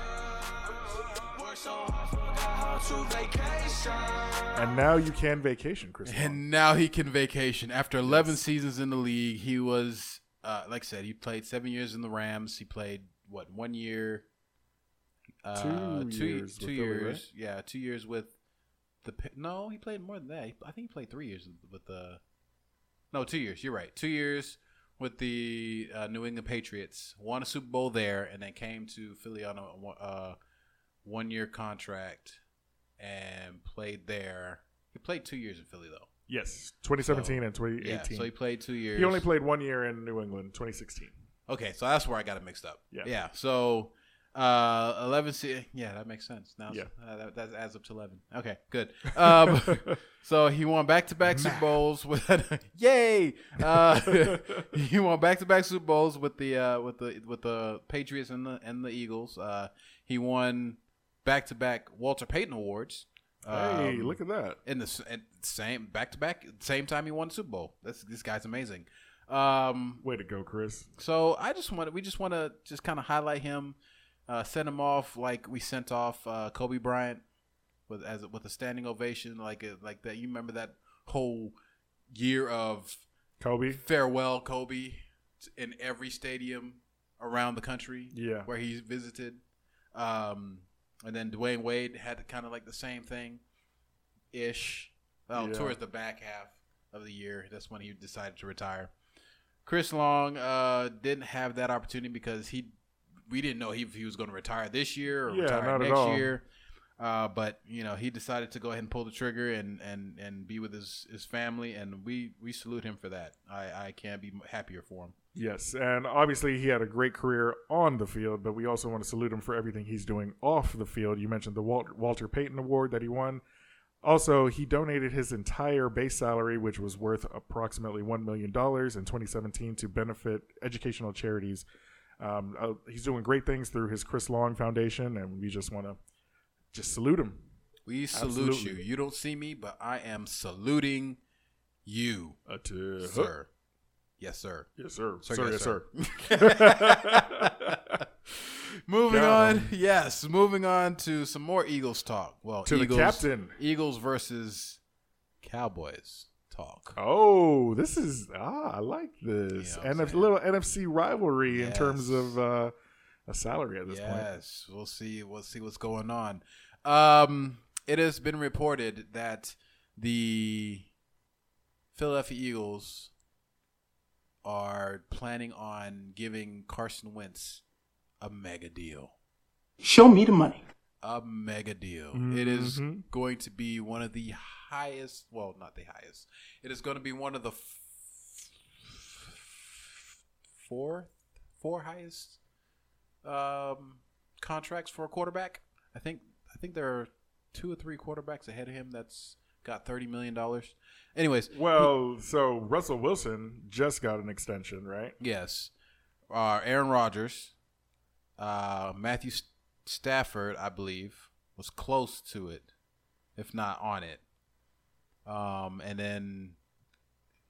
and now you can vacation, Chris. Long. And now he can vacation. After 11 seasons in the league, he was, uh, like I said, he played seven years in the Rams. He played, what, one year? Uh, Two two years with Two Philly, right? Yeah, two years with the. Pi- No, he played more than that. I think he played three years with the. No, two years. You're right. Two years with the uh, New England Patriots. Won a Super Bowl there, and then came to Philly on a uh, one year contract and played there. He played two years in Philly though. Yes, 2017 and Yeah, 2018. so he played two years. he only played one year in New England, 2016. Okay, so that's where I got it mixed up. Yeah. Yeah. So, uh, eleven. Se- yeah, that makes sense. Now, Yeah. uh, that, that adds up to eleven. Okay, good. Um, so he won back to back Super Bowls with. yay! Uh, he won back to back Super Bowls with the uh, with the with the Patriots and the and the Eagles. Uh, he won back to back Walter Payton Awards. hey, Um, look at that. in the s- at same back to back same time he won the Super Bowl. That's this guy's amazing. Um, Way to go, Chris. so I just want we just want to just kind of highlight him, uh, send him off like we sent off uh, Kobe Bryant with as with a standing ovation, like a, like that. You remember that whole year of Kobe. farewell Kobe in every stadium around the country Yeah. where he visited. Um, and then Dwyane Wade had kind of like the same thing ish. Well, Yeah. towards the back half of the year, that's when he decided to retire. Chris Long uh, didn't have that opportunity because he we didn't know if he was going to retire this year or Yeah, retire next year. Uh, but you know he decided to go ahead and pull the trigger and, and, and be with his, his family and we, we salute him for that. I, I can't be happier for him. Yes, and obviously he had a great career on the field, but we also want to salute him for everything he's doing off the field. You mentioned the Wal- Walter Payton Award that he won. Also, he donated his entire base salary, which was worth approximately $1 million in 2017, to benefit educational charities. Um, uh, he's doing great things through his Chris Long Foundation, and we just want to just salute him. We salute Absolutely. you. You don't see me, but I am saluting you, Uh, to- sir. Yes, sir. Yes, sir. Sir, Sir, yes, yes, sir. moving Got on, yes, moving on to some more Eagles talk. Well, To the Eagles, captain. Eagles versus Cowboys talk. Oh, this is ah, I like this. You know what I'm and a little NFC rivalry in terms of uh, a salary at this point. yes, we'll see. We'll see what's going on. Um, it has been reported that the Philadelphia Eagles are planning on giving Carson Wentz a mega deal. Show me the money. A mega deal. It is going to be one of the highest. Well, not the highest. It is going to be one of the f- four, four highest um, contracts for a quarterback. I think. I think there are two or three quarterbacks ahead of him that's got thirty million dollars. Anyways, Well, so Russell Wilson just got an extension, right? Yes. Uh, Aaron Rodgers, uh, Matthew Stafford, I believe, was close to it, if not on it. Um, and then,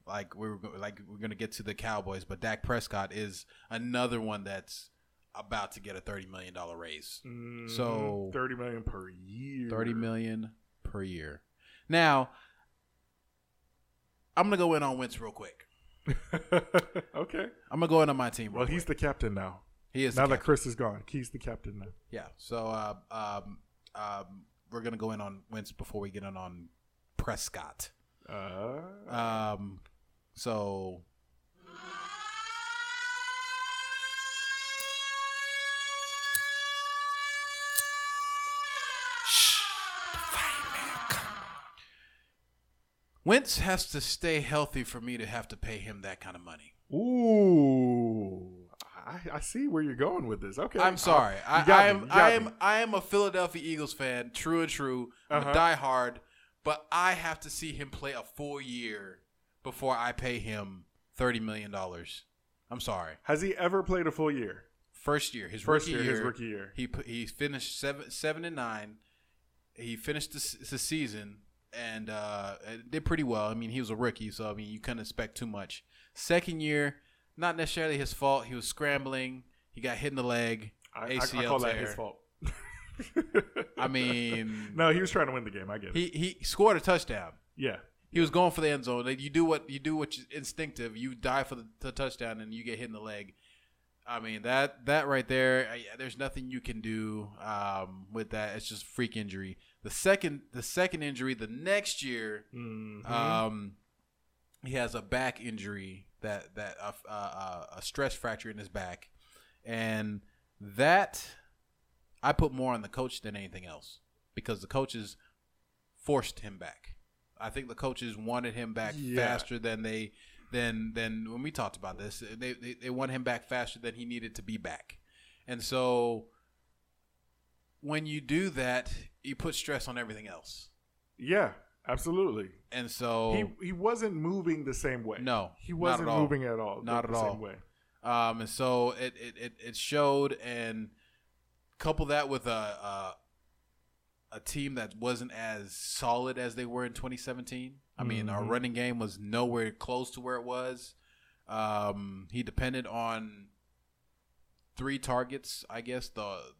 like we were like we're gonna get to the Cowboys, but Dak Prescott is another one that's about to get a thirty million dollar raise. Mhm. So- thirty million per year. Thirty million per year. Now, I'm gonna go in on Wentz real quick. okay. I'm gonna go in on my team. Real Well, he's quick. the captain now. he is now that. Chris is gone, he's the captain now. Yeah. So uh, um, um, we're gonna go in on Wentz before we get in on Prescott. Uh, Um, so Wentz has to stay healthy for me to have to pay him that kind of money. ooh, I, I see where you're going with this. Okay, I'm sorry. I, I am I am. I am a Philadelphia Eagles fan, true and true. I'm Uh-huh. a diehard, but I have to see him play a full year before I pay him thirty million dollars. I'm sorry. Has he ever played a full year? First year, his First rookie year, year, his rookie year. He he finished seven seven and nine. He finished the, the season and uh, did pretty well. I mean, he was a rookie, so I mean, you couldn't expect too much. Second year, not necessarily his fault. He was scrambling. He got hit in the leg. I, I, ACL I call that tear. his fault. I mean, no, he was trying to win the game. I get it. he he scored a touchdown. yeah, He was going for the end zone. You do what you do, what you, instinctive. You die for the, the touchdown, and you get hit in the leg. I mean that that right there. I, there's nothing you can do um, with that. It's just freak injury. The second the second injury, the next year, Mhm. um, he has a back injury that that uh, uh, a stress fracture in his back, and that I put more on the coach than anything else because the coaches forced him back. I think the coaches wanted him back Yeah. faster than they than than when we talked about this. They, they they want him back faster than he needed to be back, and so when you do that, you put stress on everything else. yeah, absolutely. And so He he wasn't moving the same way. No, he not wasn't at all. moving at all. Not the, at all. Same way. Um, and so it, it, it, it showed, and couple that with a, a a team that wasn't as solid as they were in 2017. I mean, our Mhm. running game was nowhere close to where it was. Um, he depended on three targets, I guess the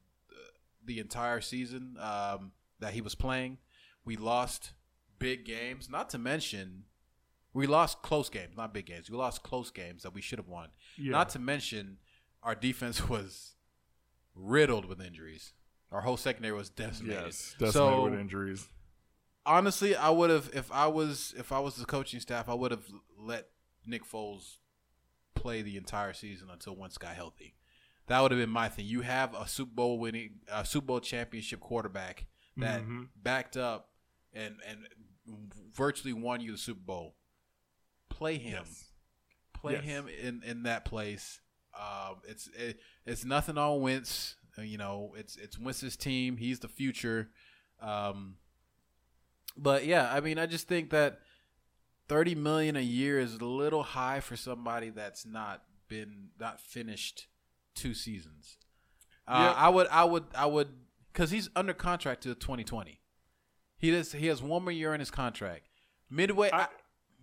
the entire season um, that he was playing. We lost big games, not to mention we lost close games, not big games. We lost close games that we should have won. Yeah. Not to mention, our defense was riddled with injuries. Our whole secondary was decimated. yes, decimated so with injuries. honestly, I would have if I was if I was the coaching staff, I would have let Nick Foles play the entire season until Wentz got healthy. That would have been my thing. You have a Super Bowl winning, a Super Bowl championship quarterback that Mhm. backed up and and virtually won you the Super Bowl. Play him Yes. play Yes. him in in that place. Um, it's it, it's nothing on Wentz. Uh, You know, it's it's Wentz's team. He's the future. Um, but yeah, I mean, I just think that thirty million a year is a little high for somebody that's not been not finished two seasons. Uh, Yeah. I would I would I would because he's under contract to twenty twenty. He does he has one more year in his contract. Midway, I-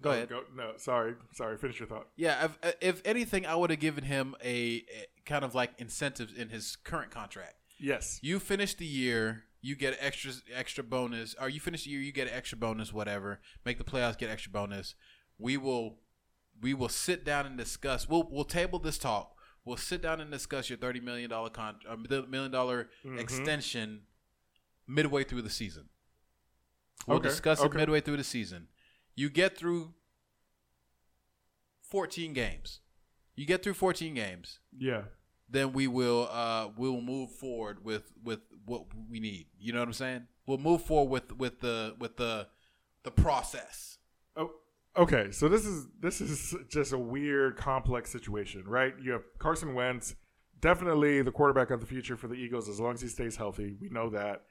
go Oh, ahead. no, sorry, sorry. Finish your thought. Yeah, if, if anything, I would have given him a, a kind of like incentives in his current contract. Yes. You finish the year, you get extra extra bonus. Or you finish the year, you get extra bonus, whatever. Make the playoffs, get extra bonus. We will we will sit down and discuss. We'll we'll table this talk. We'll sit down and discuss your thirty million dollar con uh, million dollar Mm-hmm. extension midway through the season. We'll Okay, discuss it midway through the season. You get through fourteen games. You get through fourteen games Yeah. then we will uh we will move forward with with what we need. You know what I'm saying? We'll move forward with with the with the the process. Oh, okay. So this is this is just a weird, complex situation, right? You have Carson Wentz, definitely the quarterback of the future for the Eagles as long as he stays healthy. We know that.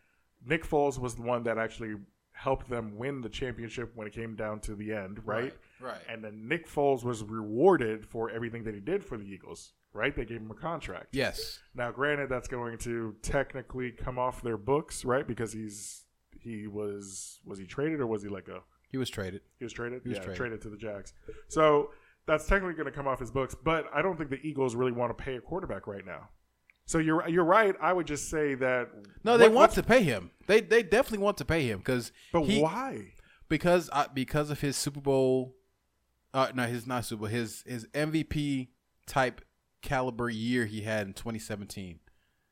Nick Foles was the one that actually helped them win the championship when it came down to the end, right? Right, right. And then Nick Foles was rewarded for everything that he did for the Eagles, right? They gave him a contract. Yes. Now, granted, that's going to technically come off their books, right? Because he's he was was he traded or was he let go? He was traded. He was traded. He was yeah, traded. traded. to the Jags. So that's technically going to come off his books, but I don't think the Eagles really want to pay a quarterback right now. So you're you're right. I would just say that. No, they what- want to pay him. They they definitely want to pay him because But he, why? because uh, because of his Super Bowl uh no his not Super Bowl his his MVP type caliber year he had in 2017.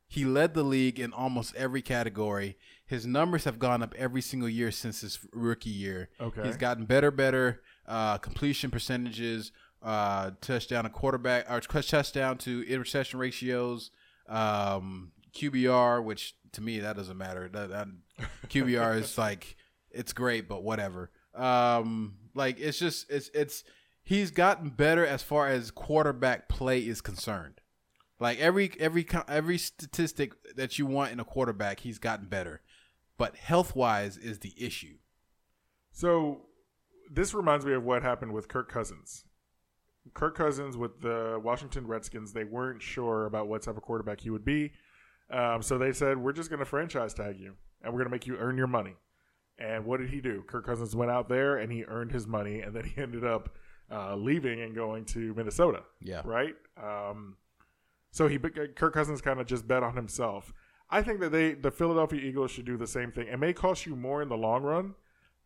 He led the league in almost every category. His numbers have gone up every single year since his rookie year. Okay. He's gotten better, better uh, completion percentages, uh, touchdown to quarterback, or touchdown to interception ratios, um, QBR, which to me that doesn't matter. That, that QBR is like it's great, but whatever. Um, like it's just it's it's he's gotten better as far as quarterback play is concerned. Like every every every statistic that you want in a quarterback, he's gotten better. But health wise is the issue. So this reminds me of what happened with Kirk Cousins. Kirk Cousins with the Washington Redskins, they weren't sure about what type of quarterback he would be. Um, so they said, we're just going to franchise tag you and we're going to make you earn your money. And what did he do? Kirk Cousins went out there and he earned his money and then he ended up uh, leaving and going to Minnesota. Yeah. Right? Um, so he Kirk Cousins kind of just bet on himself. I think that they the Philadelphia Eagles should do the same thing. It may cost you more in the long run,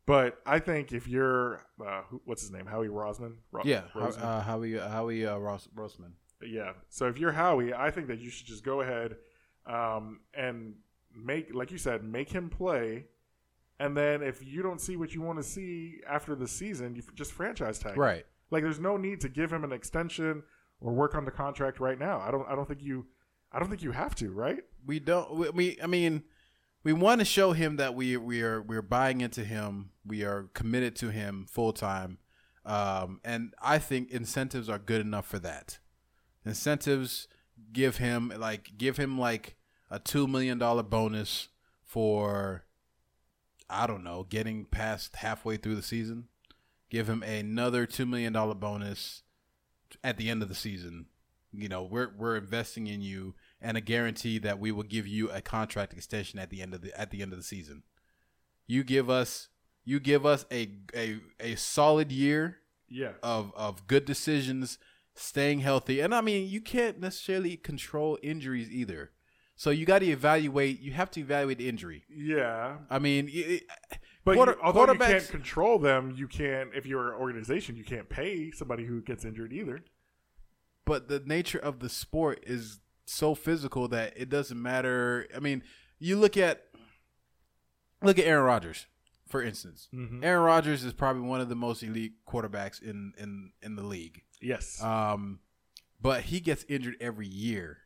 but I think if you're uh, who, what's his name, Howie Rosman, Ro- Yeah, Roseman? uh, Howie Howie uh, Ross, Rossman. yeah. So if you're Howie, I think that you should just go ahead um, and make, like you said, make him play. And then if you don't see what you want to see after the season, you f- just franchise tag. him. Right. Like there's no need to give him an extension or work on the contract right now. I don't. I don't think you. I don't think you have to. Right. We don't. We, we I mean, we want to show him that we we are we're buying into him. We are committed to him full time. Um, and I think incentives are good enough for that. Incentives give him like give him like a two million dollar bonus for I don't know getting past halfway through the season. Give him another two million dollar bonus at the end of the season. You know, we're we're investing in you and a guarantee that we will give you a contract extension at the end of the at the end of the season. You give us you give us a a, a solid year Yeah. of of good decisions, staying healthy. And I mean, you can't necessarily control injuries either. So you got to evaluate. You have to evaluate the injury. Yeah. I mean, it, But quarter- you, although you can't control them, you can't. If you're an organization, you can't pay somebody who gets injured either. but the nature of the sport is so physical that it doesn't matter. I mean, you look at look at Aaron Rodgers, for instance. Aaron Rodgers is probably one of the most elite quarterbacks in in in the league. Yes. Um, but he gets injured every year.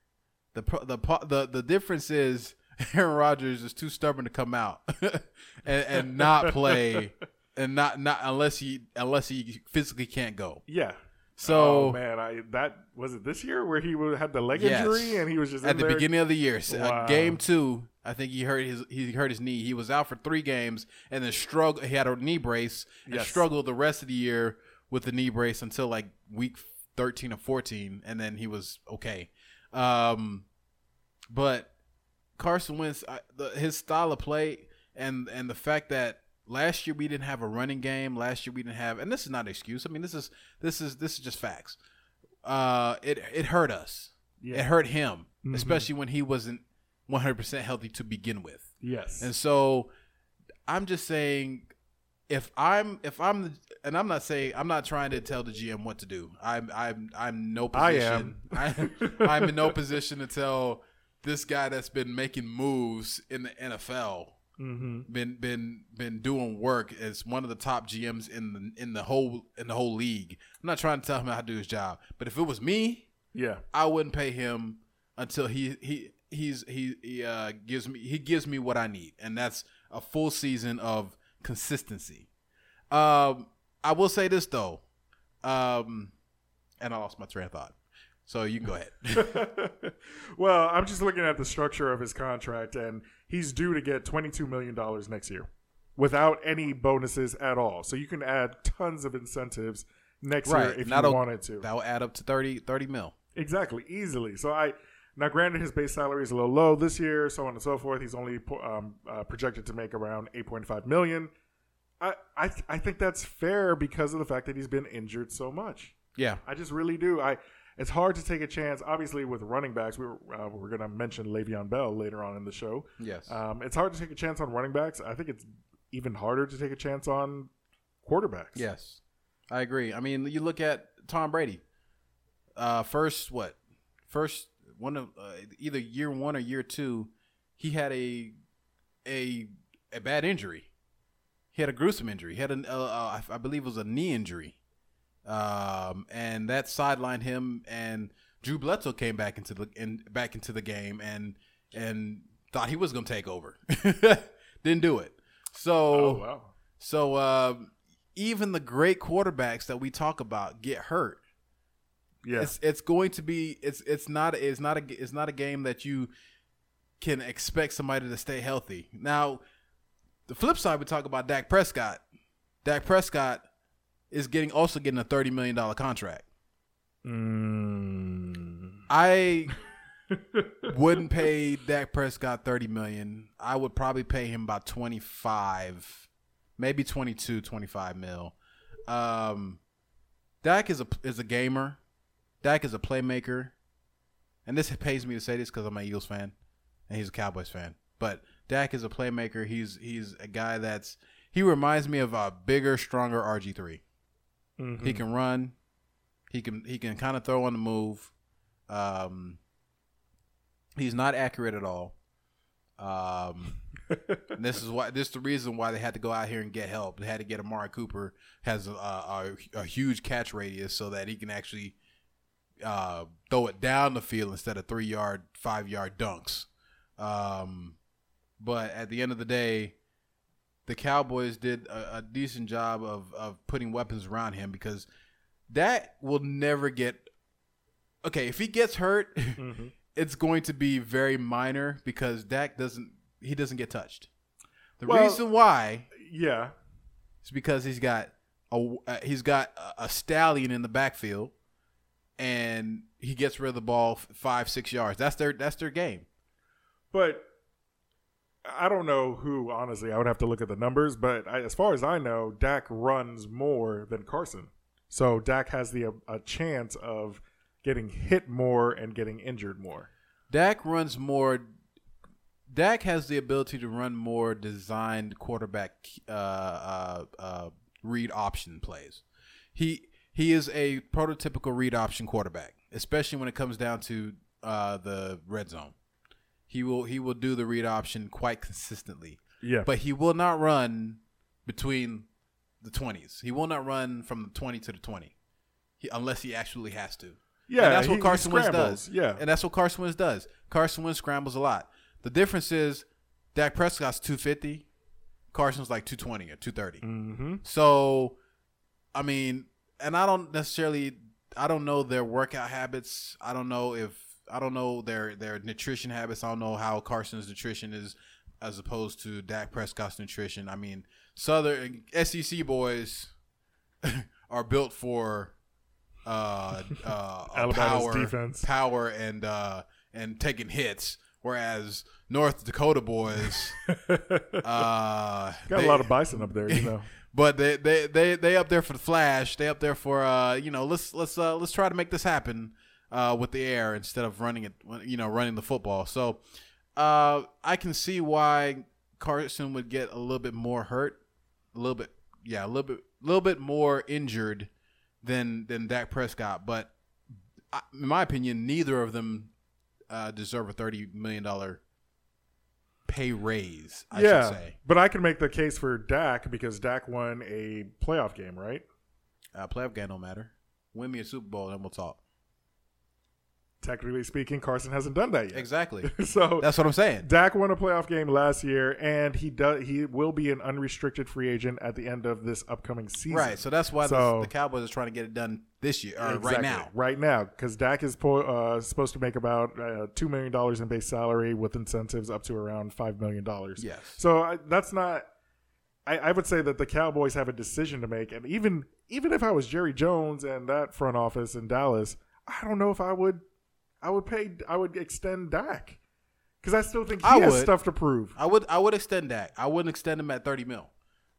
The pro- the the the difference is Aaron Rodgers is too stubborn to come out and, and not play and not not unless he unless he physically can't go. yeah. So oh man, I that was it this year where he had the leg Yes. injury and he was just at in the there? beginning of the year, s- uh, game two, I think he hurt his he hurt his knee. He was out for three games and then struggled. He had a knee brace and Yes. struggled the rest of the year with the knee brace until like week thirteen or fourteen, and then he was okay. Um, but Carson Wentz, I, the, his style of play and and the fact that last year we didn't have a running game, last year we didn't have, and this is not an excuse. I mean, this is this is this is just facts. Uh, it it hurt us. It hurt him, especially when he wasn't 100% healthy to begin with. Yes. And so I'm just saying if I'm if I'm the and I'm not saying I'm not trying to tell the GM what to do. I'm I'm I'm no I position. I am. I'm in no position to tell this guy that's been making moves in the NFL mm-hmm. been been been doing work as one of the top GMs in the in the whole in the whole league. I'm not trying to tell him how to do his job, but if it was me, Yeah. I wouldn't pay him until he he he's he, he uh, gives me he gives me what I need, and that's a full season of consistency. Um, I will say this though, um, and I lost my train of thought. So you can go ahead. well, I'm just looking at the structure of his contract, and he's due to get $22 million next year without any bonuses at all. So you can add tons of incentives next year if you that'll- wanted to. That'll add up to 30, 30 mil. Exactly, easily. So I now, granted, his base salary is a little low this year, so on and so forth. He's only um, uh, projected to make around eight point five million. I I, th- I think that's fair because of the fact that he's been injured so much. Yeah, I just really do. I it's hard to take a chance. Obviously, with running backs, we were, uh, we're going to mention Le'Veon Bell later on in the show. yes. Um, it's hard to take a chance on running backs. I think it's even harder to take a chance on quarterbacks. Yes, I agree. I mean, you look at Tom Brady. Uh, first, what? First one of uh, either year one or year two, he had a a a bad injury. He had a gruesome injury. He had an, uh, uh, I I believe it was a knee injury, um, and that sidelined him. And Drew Bledsoe came back into the in, back into the game and and thought he was going to take over. Didn't do it. So Oh wow. so um, even the great quarterbacks that we talk about get hurt. Yeah. It's it's going to be it's it's not it's not a it's not a game that you can expect somebody to stay healthy. Now, the flip side we talk about Dak Prescott. Dak Prescott is getting also getting a thirty million dollar contract. Mm. I wouldn't pay Dak Prescott 30 million. I would probably pay him about 25, maybe 22, 25 mil. Um Dak is a is a gamer. Dak is a playmaker. And this pays me to say this cuz I'm a Eagles fan and he's a Cowboys fan. But Dak is a playmaker. He's he's a guy that's he reminds me of a bigger, stronger RG3. Mhm. He can run. He can he can kind of throw on the move. Um, he's not accurate at all. Um, this is why this is the reason why they had to go out here and get help. They had to get Amari Cooper has a, a, a huge catch radius so that he can actually uh, throw it down the field instead of three yard, five yard dunks. Um, but at the end of the day, the Cowboys did a, a decent job of, of putting weapons around him because that will never get okay. If he gets hurt, Mm-hmm. it's going to be very minor because Dak doesn't he doesn't get touched. The Well- reason why Yeah. is because he's got a uh, he's got a, a stallion in the backfield, and he gets rid of the ball f- five six yards. That's their that's their game. But I don't know who, honestly. I would have to look at the numbers. But I, as far as I know, Dak runs more than Carson. So Dak has the a chance of getting hit more and getting injured more. Dak runs more. Dak has the ability to run more designed quarterback uh, uh, uh, read option plays. He he is a prototypical read option quarterback, especially when it comes down to uh, the red zone. He will he will do the read option quite consistently, Yeah. but he will not run between the twenties. He will not run from the twenty to the twenty, he, unless he actually has to. yeah. And that's he- what Carson Wentz does. Yeah. And that's what Carson Wentz does. Carson Wentz scrambles a lot. The difference is Dak Prescott's 250, Carson's like 220 or 230. mm-hmm. So, I mean, and I don't necessarily, I don't know their workout habits. I don't know if, I don't know their their nutrition habits. I don't know how Carson's nutrition is as opposed to Dak Prescott's nutrition. I mean, Southern SEC boys are built for uh, uh, power, defense. power, and uh, and taking hits. Whereas North Dakota boys, uh, Got they- a lot of bison up there, you know. but they they they they up there for the flash. They up there for uh you know let's let's uh let's try to make this happen uh with the air instead of running it you know running the football. So Uh, I can see why Carson would get a little bit more hurt, a little bit, yeah, a little bit, a little bit more injured than than Dak Prescott. But I, in my opinion, neither of them uh, deserve a thirty million dollar pay raise. I yeah, should say. but I can make the case for Dak because Dak won a playoff game, right? Uh, playoff game don't matter. Win me a Super Bowl, and we'll talk. Technically speaking, Carson hasn't done that yet. Exactly. so That's what I'm saying. Dak won a playoff game last year, and he does. He will be an unrestricted free agent at the end of this upcoming season. Right. So that's why So- the, the Cowboys are trying to get it done this year, or right now. Right now, because Dak is po- uh, supposed to make about uh, two million dollars in base salary with incentives up to around five million dollars. Yes. So I, that's not. I, I would say that the Cowboys have a decision to make, and even even if I was Jerry Jones and that front office in Dallas, I don't know if I would. I would pay. I would extend Dak because I still think he I has would. stuff to prove. I would I would extend Dak. I wouldn't extend him at thirty mil.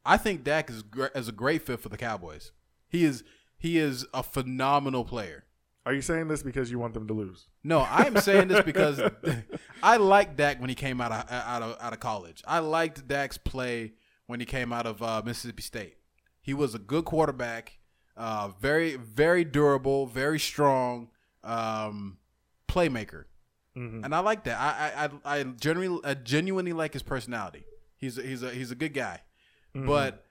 I think Dak is gr- is a great fit for the Cowboys. He is he is a phenomenal player. Are you saying this because you want them to lose? No, I am saying this because I liked Dak when he came out of out of out of college. I liked Dak's play when he came out of uh, Mississippi State. He was a good quarterback, uh, very very durable, very strong um, playmaker, and I like that. I I I, I genuinely I genuinely like his personality. He's a, he's a he's a good guy, but.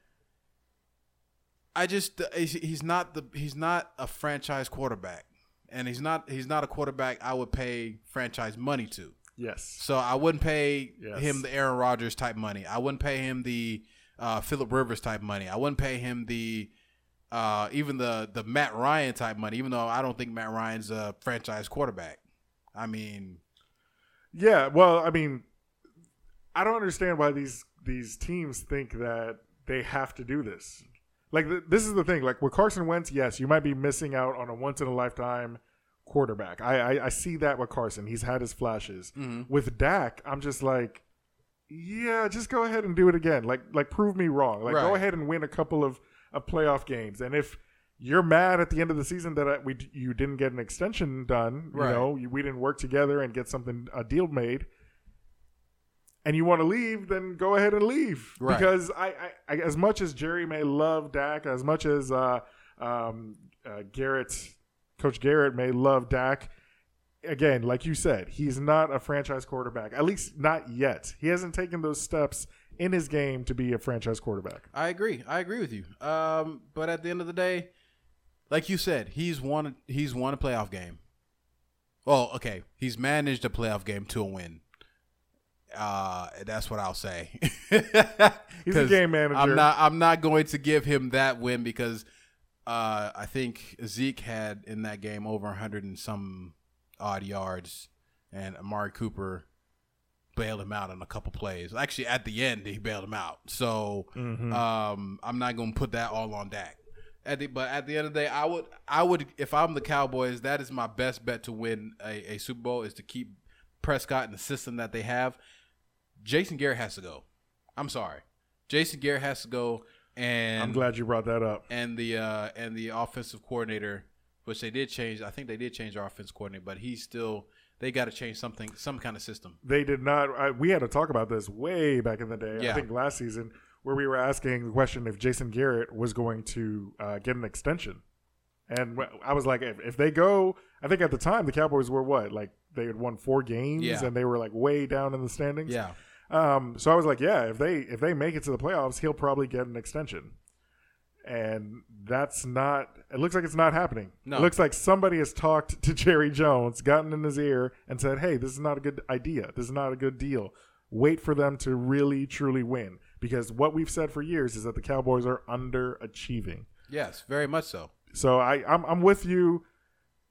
I just he's he's not the he's not a franchise quarterback, and he's not he's not a quarterback I would pay franchise money to. Yes. So I wouldn't pay Yes. him the Aaron Rodgers type money. I wouldn't pay him the uh, Philip Rivers type money. I wouldn't pay him the uh, even the the Matt Ryan type money. Even though I don't think Matt Ryan's a franchise quarterback. I mean, Yeah, well, I mean, I don't understand why these these teams think that they have to do this. Like th- this is the thing. Like with Carson Wentz, yes, you might be missing out on a once in a lifetime quarterback. I, I I see that with Carson. He's had his flashes. Mm-hmm. With Dak, I'm just like, yeah, just go ahead and do it again. Like like prove me wrong. Like go ahead and win a couple of, of playoff games. And if you're mad at the end of the season that I, we you didn't get an extension done, you Right. know, you, we didn't work together and get something a deal made. And you want to leave, then go ahead and leave. Right. Because I, I, I, as much as Jerry may love Dak, as much as uh, um, uh, Garrett, Coach Garrett may love Dak, again, like you said, he's not a franchise quarterback. At least not yet. He hasn't taken those steps in his game to be a franchise quarterback. I agree. I agree with you. Um, but at the end of the day, like you said, he's won. He's won a playoff game. Well, okay, he's managed a playoff game to a win. Uh, that's what I'll say. He's a game manager. I'm not. I'm not going to give him that win because uh, I think Zeke had in that game over 100 and some odd yards, and Amari Cooper bailed him out on a couple plays. Actually, at the end, he bailed him out. So um, I'm not going to put that all on Dak. At the, but at the end of the day, I would, I would, if I'm the Cowboys, that is my best bet to win a, a Super Bowl is to keep Prescott in the system that they have. Jason Garrett has to go. I'm sorry, Jason Garrett has to go, and I'm glad you brought that up. and the uh, and the offensive coordinator, which they did change. I think they did change our offensive coordinator, but he's still. They got to change something, some kind of system. They did not. I, we had to talk about this way back in the day. I think last season, where we were asking the question if Jason Garrett was going to uh, get an extension, and I was like, if, if they go, I think at the time the Cowboys were what like they had won four games Yeah. and they were like way down in the standings. Yeah, Um, so I was like, yeah, if they if they make it to the playoffs, he'll probably get an extension. And that's not. It looks like it's not happening. No. It looks like somebody has talked to Jerry Jones, gotten in his ear, and said, "Hey, this is not a good idea. This is not a good deal. Wait for them to really truly win." Because what we've said for years is that the Cowboys are underachieving. yes, very much so. So I, I'm, I'm with you.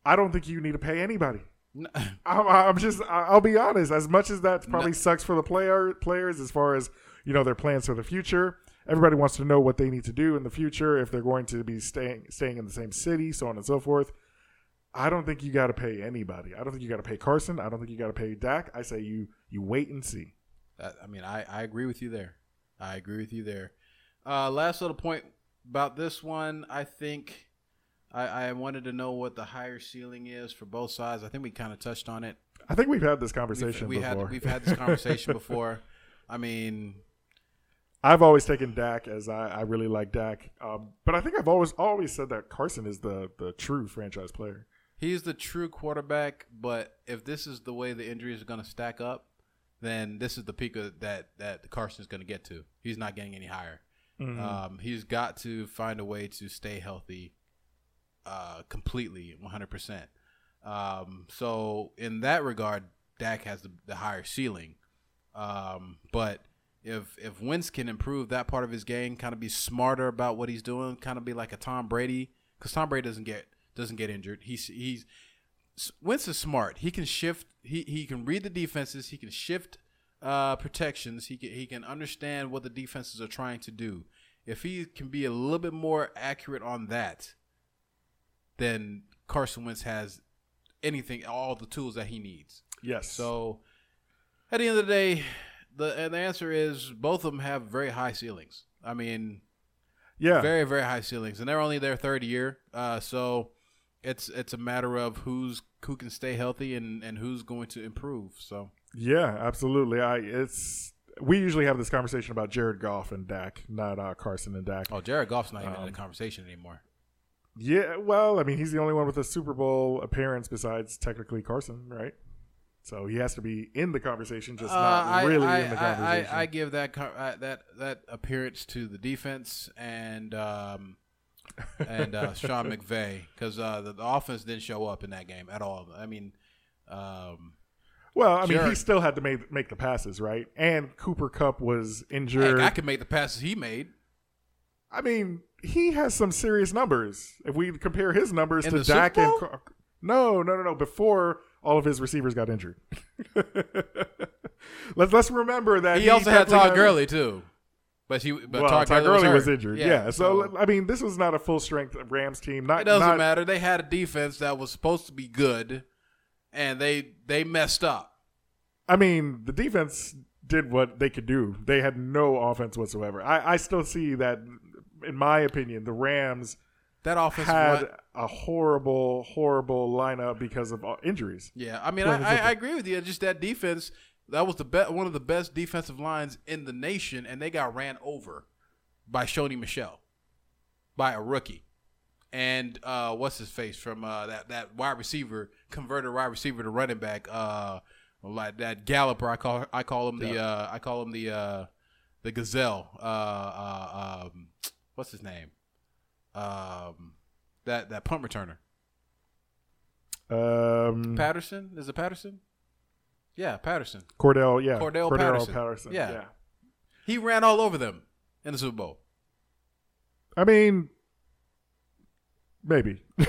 I don't think you need to pay anybody. N- I'm, I'm just I'll be honest. As much as that probably sucks for the player players, as far as you know their plans for the future, everybody wants to know what they need to do in the future if they're going to be staying staying in the same city, so on and so forth. I don't think you got to pay anybody. I don't think you got to pay Carson. I don't think you got to pay Dak. I say you you wait and see. I mean, I, I agree with you there. I agree with you there. Uh, last little point about this one, I think I, I wanted to know what the higher ceiling is for both sides. I think we kind of touched on it. I think we've had this We've, conversation we before. had we've had this conversation before. I mean, I've always taken Dak as I, I really like Dak, um, but I think I've always always said that Carson is the the true franchise player. he's the true quarterback. But if this is the way the injuries are going to stack up, then this is the peak of, that that Carson's going to get to. He's not getting any higher. Mm-hmm. Um, he's got to find a way to stay healthy, uh, completely, one hundred percent. Um, so in that regard, Dak has the, the higher ceiling. Um, but if if Wentz can improve that part of his game, kind of be smarter about what he's doing, kind of be like a Tom Brady, because Tom Brady doesn't get doesn't get injured. He's he's Wentz is smart. He can shift. He he can read the defenses. He can shift uh, protections. He can he can understand what the defenses are trying to do. If he can be a little bit more accurate on that, then Carson Wentz has anything, all the tools that he needs. Yes. So at the end of the day, the and the answer is both of them have very high ceilings. I mean, yeah, very very high ceilings, and they're only their third year. Uh, so it's it's a matter of who's who can stay healthy and and who's going to improve. So yeah, absolutely. I it's we usually have this conversation about Jared Goff and Dak, not uh, Carson and Dak. oh, Jared Goff's not even Um, in the conversation anymore. Yeah, well, I mean, he's the only one with a Super Bowl appearance besides technically Carson, right? So he has to be in the conversation, just Uh, not I, really I, in the conversation. I, I give that uh, that that appearance to the defense and um, and uh, Sean McVay because uh, the, the offense didn't show up in that game at all. I mean, um, well, I mean, he still had to make make the passes, right? And Cooper Kupp was injured. heck, I could make the passes he made. I mean, he has some serious numbers. If we compare his numbers In to Dak and? Car- no, no, no, no. Before all of his receivers got injured, let's let's remember that He, also had Todd Gurley too, but he but Well, Todd, Todd Gurley, Gurley was, hurt. injured. Yeah. So, I mean, this was not a full strength Rams team. Not it doesn't not, matter. They had a defense that was supposed to be good, and they they messed up. I mean, the defense did what they could do. They had no offense whatsoever. I, I still see that, in my opinion, the Rams That offense had a horrible, horrible lineup because of uh, injuries. Yeah, I mean, I, I. I agree with you. Just that defense, that was the be- one of the best defensive lines in the nation, and they got ran over by Sony Michel, by a rookie, and uh, what's his face from uh, that that wide receiver converted wide receiver to running back, uh, like that Galloper. I call I call him the uh, I call him the uh, the Gazelle. Uh, uh, um, what's his name? Um, that that punt returner. Um, Patterson is it Patterson? Yeah, Patterson. Cordell, yeah, Cordell Cordell Patterson. Yeah. yeah. He ran all over them in the Super Bowl. I mean, maybe.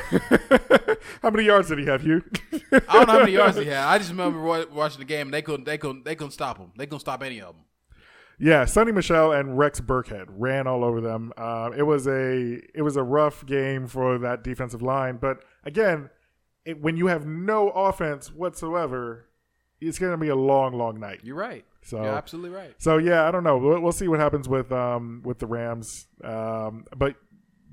how many yards did he have, Hugh? I don't know how many yards he had. I just remember watching the game and they couldn't they couldn't they couldn't stop him. They couldn't stop any of them. Yeah, Sony Michel and Rex Burkhead ran all over them. Uh, it was a it was a rough game for that defensive line, but again, it, when you have no offense whatsoever, it's going to be a long, long night. You're right. So- You're absolutely right. So yeah, I don't know. We'll, we'll see what happens with um with the Rams. Um, but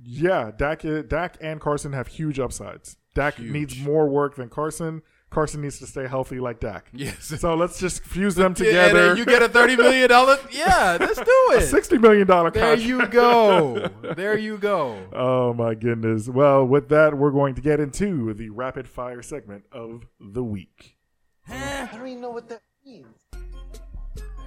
yeah, Dak Dak and Carson have huge upsides. Dak Huge. needs more work than Carson. Carson needs to stay healthy like Dak. Yes. So let's just fuse them and together. you get a thirty million dollar. Yeah, let's do a it. sixty million dollar There you go. There you go. Oh my goodness. Well, with that, we're going to get into the rapid fire segment of the week. I don't even know what that means.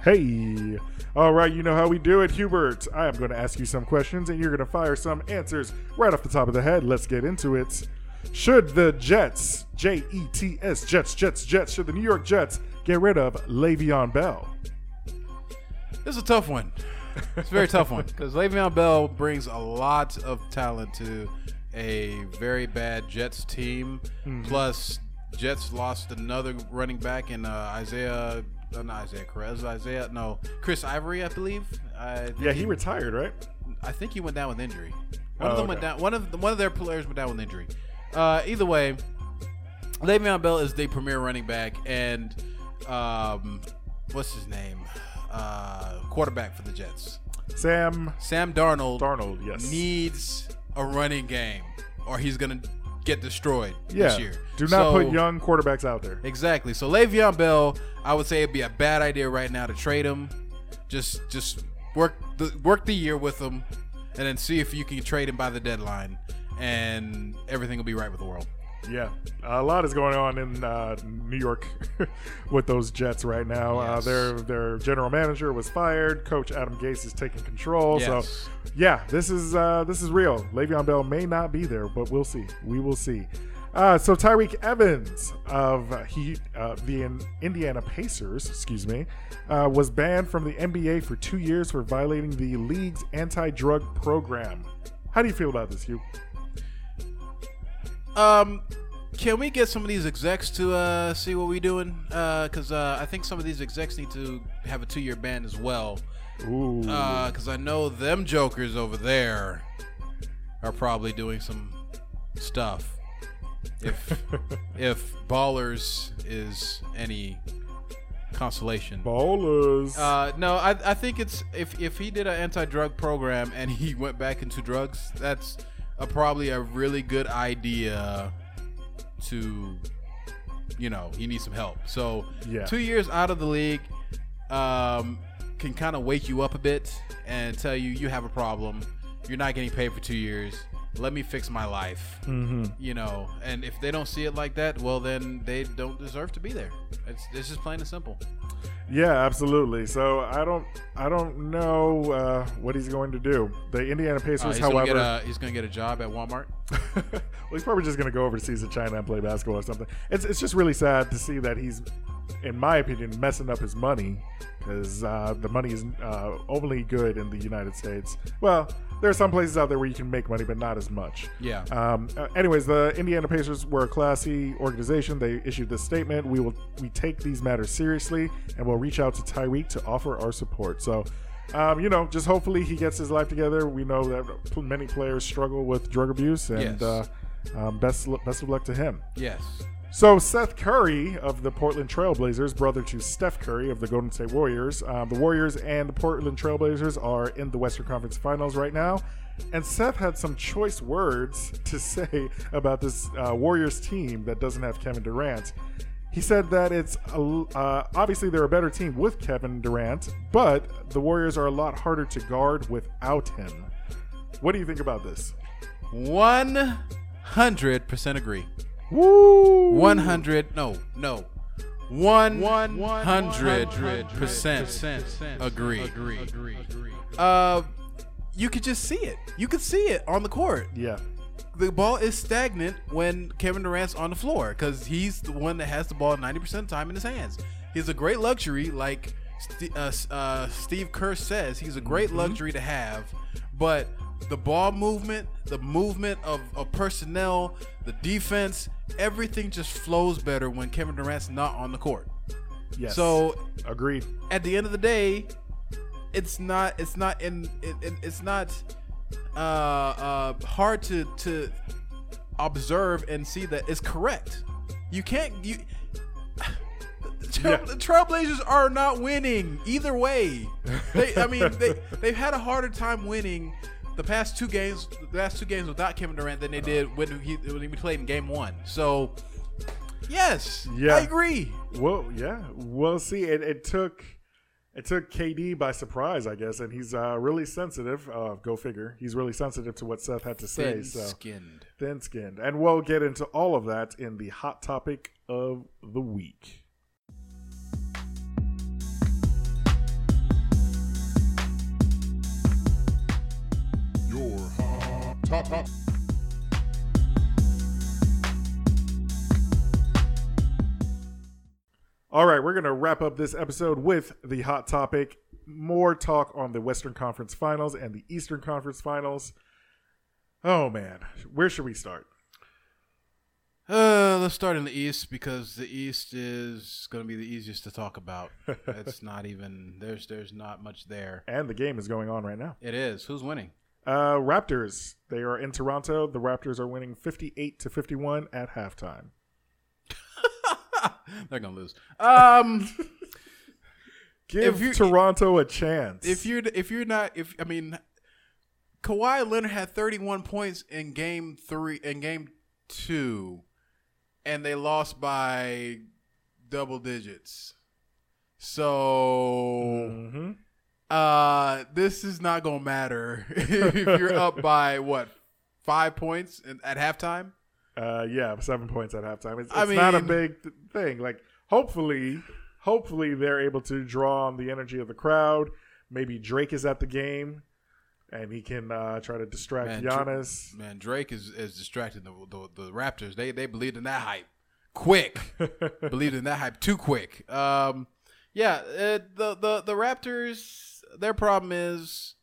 Hey. All right, you know how we do it, Hubert. I am going to ask you some questions and you're going to fire some answers right off the top of the head. Let's get into it. Should the Jets, J E T S, Jets, Jets, Jets, should the New York Jets get rid of Le'Veon Bell? This is a tough one. It's a very tough one because Le'Veon Bell brings a lot of talent to a very bad Jets team. Mm-hmm. Plus, Jets lost another running back in uh, Isaiah. Uh, not Isaiah Perez. Isaiah. No, Chris Ivory, I believe. I think Yeah, he retired, right? I think he went down with injury. One of Oh, them went down. One of the, one of their players went down with injury. Uh, either way, Le'Veon Bell is the premier running back, and um, what's his name? Uh, quarterback for the Jets. Sam Sam Darnold, Darnold, yes. needs a running game, or he's gonna get destroyed Yeah. this year. Do not So- put young quarterbacks out there. Exactly. So Le'Veon Bell, I would say it'd be a bad idea right now to trade him. Just just work the work the year with him, and then see if you can trade him by the deadline, and everything will be right with the world. Yeah, a lot is going on in uh, New York with those Jets right now. Uh, their their general manager was fired. Coach Adam Gase is taking control. Yes. So, yeah, this is uh, this is real. Le'Veon Bell may not be there, but we'll see. We will see. Uh, so Tyreke Evans of uh, he uh, the In- Indiana Pacers, excuse me, uh, was banned from the NBA for two years for violating the league's anti-drug program. How do you feel about this, Hugh? Um, can we get some of these execs to uh, see what we're doing? Because uh, I think some of these execs need to have a two-year ban as well. Ooh, Because I know them jokers over there are probably doing some stuff. If if ballers is any consolation. ballers. Uh, no, I, I think it's if if he did an anti-drug program and he went back into drugs, that's a, probably a really good idea. To, you know, he needs some help. So Yeah. two years out of the league, um, can kind of wake you up a bit and tell you you have a problem. You're not getting paid for two years. Let me fix my life. Mm-hmm. You know, and if they don't see it like that, well, then they don't deserve to be there. It's, it's just plain and simple. Yeah, absolutely. So I don't, I don't know uh, what he's going to do. The Indiana Uh, Pacers, gonna however, get a, he's gonna get a job at Walmart. well, he's probably just going to go overseas to China and play basketball or something. It's, it's just really sad to see that he's, in my opinion, messing up his money because uh, the money is uh, only good in the United States. Well, there are some places out there where you can make money, but not as much. Yeah. Um, uh, anyways, the Indiana Pacers were a classy organization. They issued this statement: "We will we take these matters seriously, and we'll reach out to Tyreke to offer our support." So, um, you know, just hopefully he gets his life together. We know that many players struggle with drug abuse, and Yes. uh, um, best best of luck to him. Yes. So Seth Curry of the Portland Trailblazers, brother to Steph Curry of the Golden State Warriors, um, the Warriors and the Portland Trailblazers are in the Western Conference Finals right now. And Seth had some choice words to say about this uh, Warriors team that doesn't have Kevin Durant. He said that it's uh, obviously they're a better team with Kevin Durant, but the Warriors are a lot harder to guard without him. What do you think about this? One hundred percent agree. Woo! One hundred. No. No. One hundred percent agree. Uh, you could just see it. You could see it on the court. Yeah. the ball is stagnant when Kevin Durant's on the floor because he's the one that has the ball 90% of the time in his hands. He's a great luxury, like St- uh, uh, Steve Kerr says. He's a great luxury to have, but the ball movement, the movement of, of personnel, the defense, everything just flows better when Kevin Durant's not on the court. Yes. So agreed. at the end of the day, it's not it's not in it, it- it's not uh, uh, hard to to observe and see that it's correct. You can't you. The, Trail, Yeah. the Trailblazers are not winning either way. They, I mean, they they've had a harder time winning the past two games, the last two games without Kevin Durant than they did when he when he played in Game One. So, yes, Yeah. I agree. Well, yeah, we'll see. It, it took it took KD by surprise, I guess, and he's uh, really sensitive. Uh, go figure. He's really sensitive to what Seth had to say. So Thin-skinned. thin skinned, and we'll get into all of that in the hot topic of the week. All right, we're gonna wrap up this episode with the hot topic. More talk on the Western Conference Finals and the Eastern Conference Finals. Oh man, where should we start? Uh, let's start in the East because the East is going to be the easiest to talk about. it's not even there's there's not much there. And the game is going on right now. It is. Who's winning? Uh, Raptors. They are in Toronto. The Raptors are winning 58 to 51 at halftime. They're gonna lose. Um, Give you- Toronto a chance. if you're if you're not if I mean, Kawhi Leonard had 31 points in game three in game two, and they lost by double digits. So hmm uh, this is not gonna matter if you're up by what five points in- at halftime. Uh, yeah, seven points at halftime. It's, I it's not a big th- thing. Like, hopefully, hopefully they're able to draw on the energy of the crowd. Maybe Drake is at the game, and he can uh, try to distract Man, Giannis. Man, Drake is is distracting the, the the Raptors. They they believed in that hype quick. believed in that hype too quick. Um, yeah, uh, the the the Raptors. Their problem is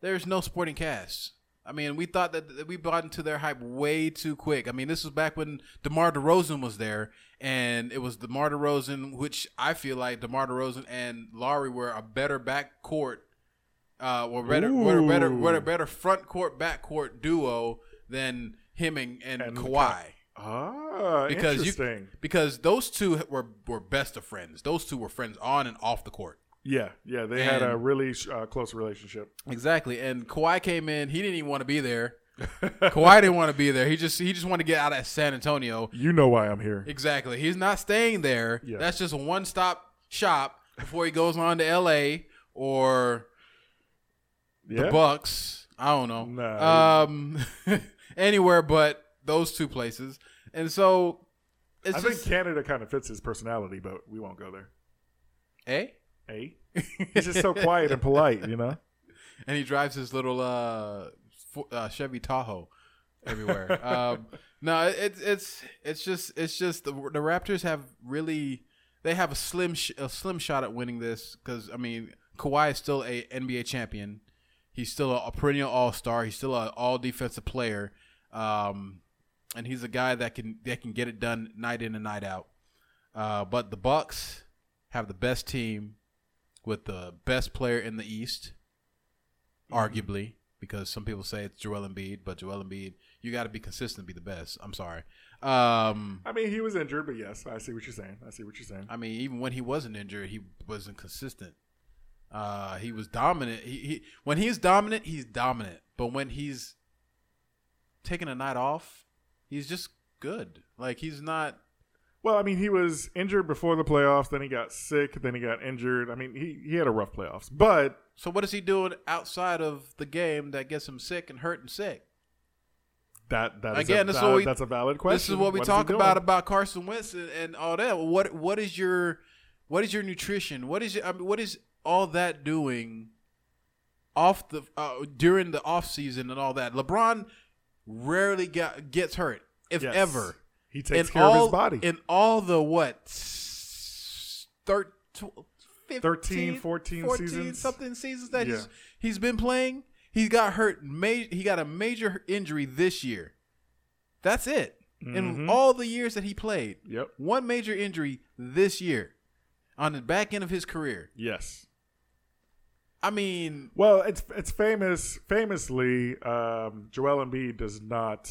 there's no sporting cast. I mean, we thought that that we bought into their hype way too quick. I mean, this was back when DeMar DeRozan was there, and it was DeMar DeRozan, which I feel like DeMar DeRozan and Lowry were a better backcourt, uh, or better, better, were a better front court backcourt duo than him and, and, And Kawhi. Ah, Because you, interesting. because those two were were best of friends. Those two were friends on and off the court. Yeah, yeah, they had a really uh, close relationship. Exactly. And Kawhi came in. He didn't even want to be there. Kawhi didn't want to be there. He just he just wanted to get out of San Antonio. You know why I'm here. Exactly. He's not staying there. Yeah. That's just a one stop shop before he goes on to L.A. or Yeah, the Bucks. I don't know. Nah. Um, anywhere but those two places. And so it's I just think Canada kind of fits his personality, but we won't go there. eh. Eh? He's just so quiet and polite, you know. and he drives his little uh, uh Chevy Tahoe everywhere. um, no, it's it's it's just it's just the, the Raptors have really they have a slim sh- a slim shot at winning this because I mean Kawhi is still a NBA champion. He's still a, a perennial All Star. He's still an All Defensive player, um, and he's a guy that can that can get it done night in and night out. Uh, but the Bucks have the best team with the best player in the East arguably, because some people say it's Joel Embiid, but Joel Embiid, you got to be consistent to be the best. I'm sorry. Um, I mean, he was injured, but yes, I see what you're saying. I see what you're saying. I mean, even when he wasn't injured, he wasn't consistent. Uh, he was dominant. He, he when he's dominant, he's dominant. But when he's taking a night off, he's just good. Like he's not. Well, I mean, he was injured before the playoffs. Then he got sick. Then he got injured. I mean, he, he had a rough playoffs. But So what is he doing outside of the game that gets him sick and hurt and sick? that that Again, a this is valid, what we- that's a valid question. This is what we is talk about about Carson Wentz and, and all that. What what is your what is your nutrition? What is your, I mean, what is all that doing off the uh, during the off season and all that? LeBron rarely got, gets hurt, if Yes. ever. He takes in care all, of his body. in all the what thir- 15, 13, 14 seasons? something seasons that Yeah. he's he's been playing. He got hurt. Ma- he got a major injury this year. That's it. In Mhm. all the years that he played, Yep. one major injury this year on the back end of his career. Yes. I mean, Well, it's it's famous. Famously, um, Joel Embiid does not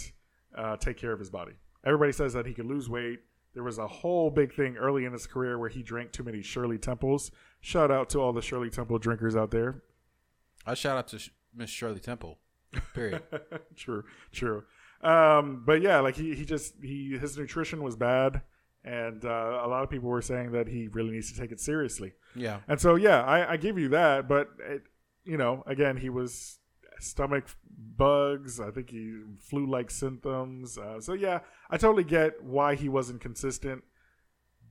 uh, take care of his body. Everybody says that he could lose weight. There was a whole big thing early in his career where he drank too many Shirley Temples. Shout out to all the Shirley Temple drinkers out there. I shout out to Sh- Miss Shirley Temple. Period. true, true. Um, but yeah, like he, he just he his nutrition was bad, and uh, a lot of people were saying that he really needs to take it seriously. yeah. And so yeah, I, I give you that, but it, you know, again, he was stomach bugs. I think he flu-like symptoms. Uh, so yeah, I totally get why he wasn't consistent.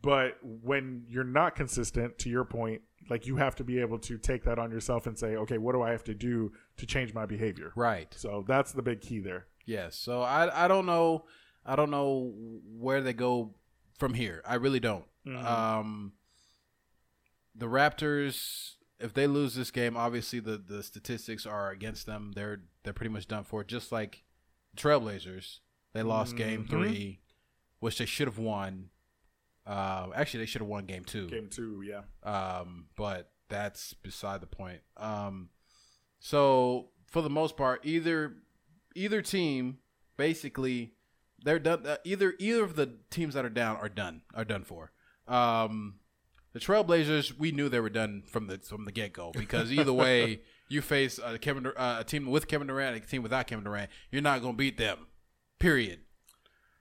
But when you're not consistent, to your point, like you have to be able to take that on yourself and say, okay, what do I have to do to change my behavior? Right. So that's the big key there. Yes. So I I don't know I don't know where they go from here. I really don't. Um the Raptors if they lose this game, obviously the the statistics are against them. They're they're pretty much done for. Just like Trailblazers, they lost game 3 which they should have won. Uh, actually, they should have won game two. Game two, yeah. Um, but that's beside the point. Um, so for the most part, either either team basically they're done. Uh, either either of the teams that are down are done are done for. Um, the Trailblazers, we knew they were done from the from the get go because either way, you face a Kevin uh, a team with Kevin Durant, a team without Kevin Durant, you're not going to beat them. Period.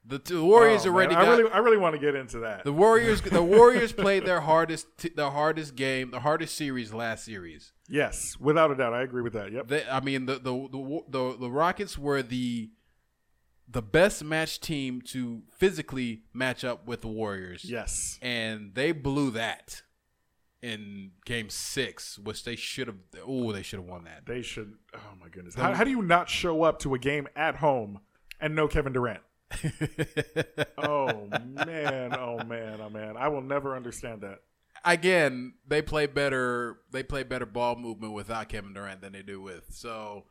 The, the Warriors Oh, man, already I got really, I really want to get into that. the Warriors. the Warriors played their hardest t- the hardest game, the hardest series last series. yes, without a doubt, I agree with that. Yep. They, I mean, the the, the the the Rockets were the the best match team to physically match up with the Warriors. yes. and they blew that in Game Six, which they should have. Oh, they should have won that. They should. Oh my goodness. How, how do you not show up to a game at home and no Kevin Durant? oh man. Oh man. Oh man. I will never understand that. Again, they play better. They play better ball movement without Kevin Durant than they do with. So,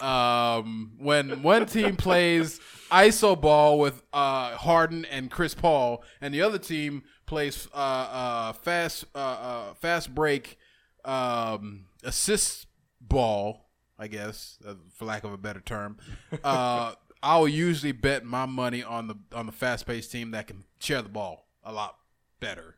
um, when one team plays iso ball with uh, Harden and Chris Paul, and the other team plays uh, uh, fast uh, uh, fast break um, assist ball, I guess, uh, for lack of a better term. Uh, I'll usually bet my money on the on the fast paced team that can share the ball a lot better.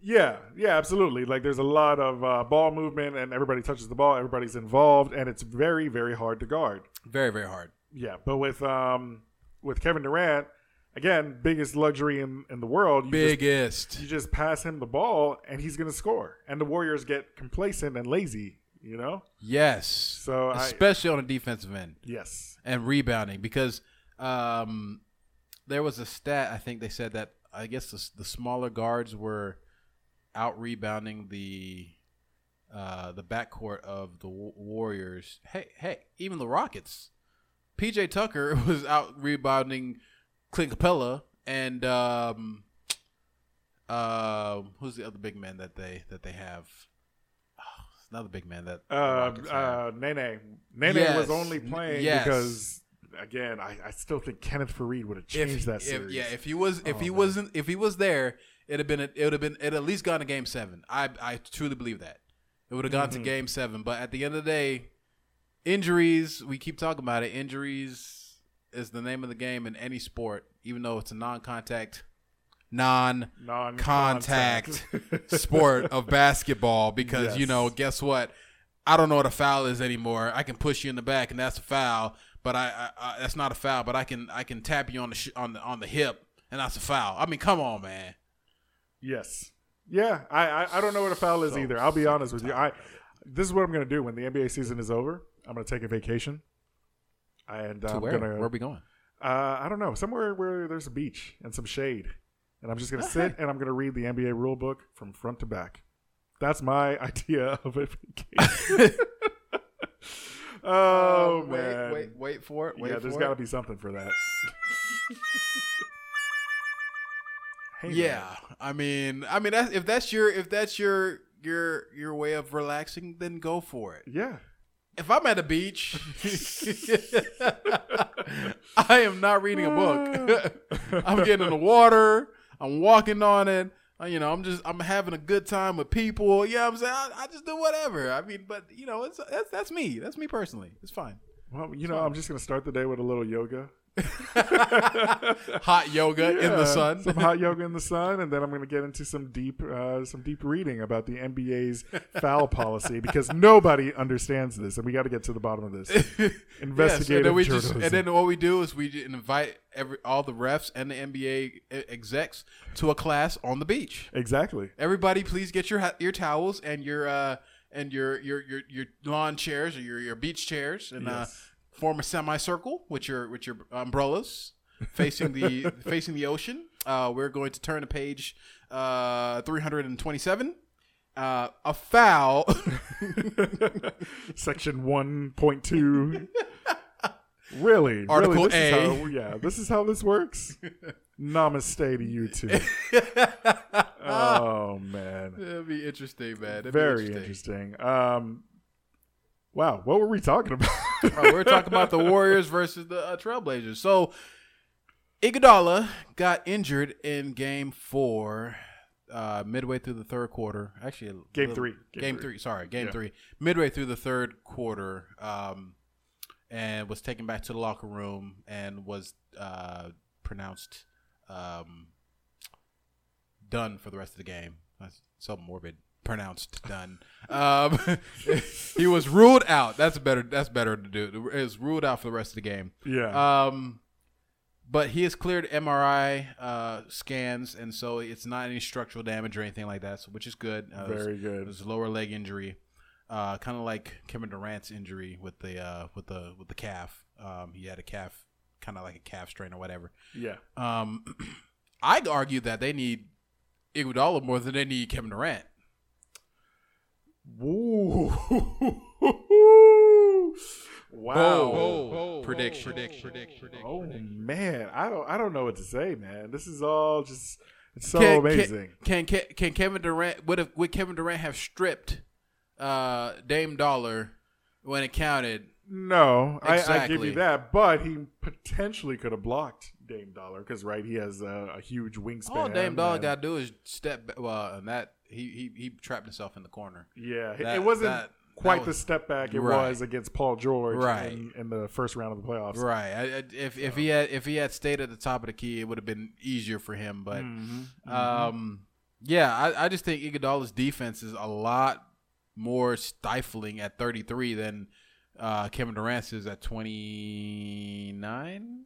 Yeah, yeah, absolutely. Like there's a lot of uh, ball movement, and everybody touches the ball. Everybody's involved, and it's very, very hard to guard. Very very hard. Yeah, but with um with Kevin Durant, again, biggest luxury in in the world. You just, Biggest. you just pass him the ball, and he's gonna score. And the Warriors get complacent and lazy. You know. Yes. So I- especially on the defensive end Yes. and rebounding because um, there was a stat I think they said that I guess the, the smaller guards were out rebounding the uh, the backcourt of the Warriors. Hey, hey, even the Rockets. PJ Tucker was out rebounding Clint Capela and um, uh, who's the other big man that they that they have? Oh, another big man that Uh, uh, Nene. Nene Yes. was only playing Yes. because, again, I, I still think Kenneth Faried would have changed that if, series. yeah, if he was if Oh, he man. wasn't if he was there, it'd have been it would have been it at least gone to game seven. I I truly believe that. It would have gone Mm-hmm. to game seven. But at the end of the day, injuries, we keep talking about it. Injuries is the name of the game in any sport, even though it's a non contact non Non-contact. sport of basketball because you know guess what i don't know what a foul is anymore i can push you in the back and that's a foul but i, I, I that's not a foul but i can i can tap you on the sh- on the on the hip and that's a foul i mean come on man Yes. Yeah, I, I I don't know what a foul is So either. I'll be honest with you. I this is what I'm going to do when the NBA season is over. I'm going to take a vacation, and to I'm where gonna where are we going uh, I don't know somewhere where there's a beach and some shade, and I'm just going to sit and I'm going to read the NBA rule book from front to back. That's my idea of a vacation. oh wait man! wait wait for it wait yeah, there's got to be something for that. Hey, man. yeah i mean i mean that's, if that's your if that's your your your way of relaxing then go for it Yeah. if I'm at a beach, I am not reading a book. I'm getting in the water. I'm walking on it. Uh, You know, I'm just I'm having a good time with people. Yeah, I'm saying I, I just do whatever. I mean, but you know, it's that's that's me. That's me personally. It's fine. Well, you know, I'm just going to start the day with a little yoga. Hot yoga in the sun. some hot yoga in the sun, and then I'm going to get into some deep, uh, some deep reading about the NBA's foul policy because nobody understands this, and we got to get to the bottom of this. Yes, Investigative and then just and then what we do is we invite every all the refs and the NBA execs to a class on the beach. exactly. Everybody, please get your your towels and your uh and your your your, your lawn chairs or your, your beach chairs and uh, Yes. Form a semicircle with your with your umbrellas facing the facing the ocean. Uh, we're going to turn to page uh 327. Uh, a foul. Section one point two. Really, Article really, this A. Is how, yeah, this is how this works. Namaste to you two. oh man, That'd be interesting, man. That'd be very interesting. Um, wow, what were we talking about? We're talking about the Warriors versus the uh, Trailblazers. So Iguodala got injured in Game Four, uh, midway through the third quarter. Actually, Game little- three. Game, Game three. three. Sorry, Game Yeah. three. Midway through the third quarter, um, and was taken back to the locker room and was uh, pronounced um, done for the rest of the game. That's so morbid. Pronounced done. Um, he was ruled out. That's better. That's better to do. It was ruled out for the rest of the game. yeah, Um, but he has cleared MRI uh, scans, and so it's not any structural damage or anything like that, so, which is good. Uh, it was- Very good. It was lower leg injury, uh, kind of like Kevin Durant's injury with the uh, with the with the calf. Um, he had a calf, kind of like a calf strain or whatever. Yeah. Um, I'd argue that they need Iguodala more than they need Kevin Durant. Ooh. wow. Prediction. Prediction. Prediction. Oh man, I don't I don't know what to say, man. This is all just it's so Can- amazing. Can, can can Kevin Durant would have would Kevin Durant have stripped uh, Dame Dolla when it counted? no, I, I give you that, but he potentially could have blocked Dame Dolla because right, he has a, a huge wingspan. All Dame Dolla got to do is step. Well, and that he he he trapped himself in the corner. Yeah, it- That- it wasn't that- quite that the step back it Right. was against Paul George Right. in, in the first round of the playoffs. Right. I, I, if if he had if he had stayed at the top of the key, it would have been easier for him. But Mm-hmm. um, yeah, I, I just think Iguodala's defense is a lot more stifling at 33 than uh, Kevin Durant's is at 29,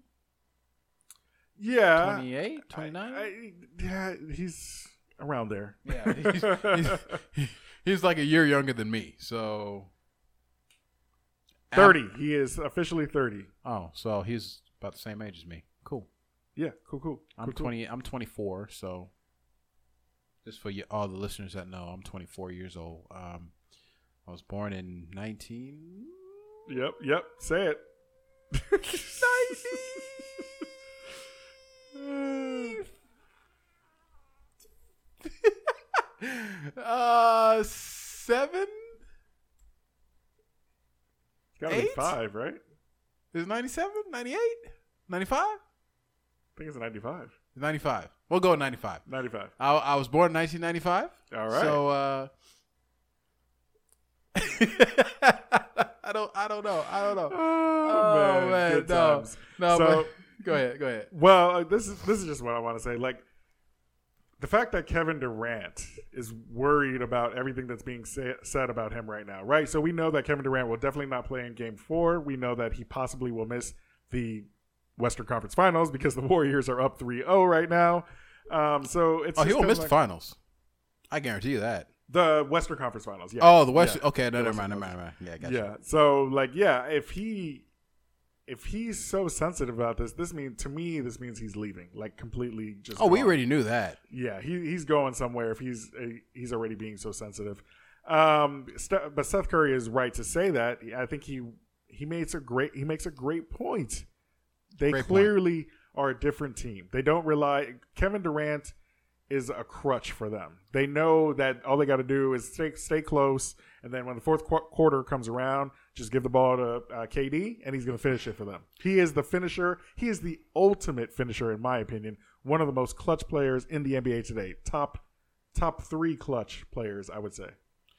Yeah, 28, 29. I- I- yeah, he's around there. yeah, he's, he's, he's like a year younger than me. So Thirty. He is officially thirty. Oh, so he's about the same age as me. Cool. Yeah, cool, cool. I'm Cool, cool. 20. I'm 24. So, just for you, all the listeners that know, I'm 24 years old. Um, I was born in 19. Yep, yep. Say it. uh, seven. It's gotta be Eight? five, right? Is 97, 98, 95, I think it's ninety-five. 95. We'll go with 95. Ninety-five. I, I was born in 1995. All right. So uh I don't I don't know. I don't know. Oh, man, good no. times. No, So- but go ahead, go ahead. Well, uh, this is this is just what I want to say. Like the fact that Kevin Durant is worried about everything that's being say, said about him right now, right? So we know that Kevin Durant will definitely not play in Game Four. We know that he possibly will miss the Western Conference Finals because the Warriors are up 3-0 right now. Um, so it's Oh, he will miss like- the finals. I guarantee you that. the Western Conference Finals. Yeah. Oh, the West. Yeah. Okay, no, never Western mind, never mind, never mind. Yeah, I got you. Yeah. So like, yeah, if he if he's so sensitive about this, this means to me this means he's leaving, like completely just. Oh, we already knew that. Yeah, he he's going somewhere if he's uh, he's already being so sensitive. Um, but Seth Curry is right to say that. I think he he makes a great he makes a great point. They Great point. clearly are a different team. They don't rely. Kevin Durant is a crutch for them. They know that all they got to do is stay stay close, and then when the fourth qu- quarter comes around, just give the ball to uh, KD, and he's going to finish it for them. He is the finisher. He is the ultimate finisher, in my opinion. One of the most clutch players in the NBA today. Top top three clutch players, I would say.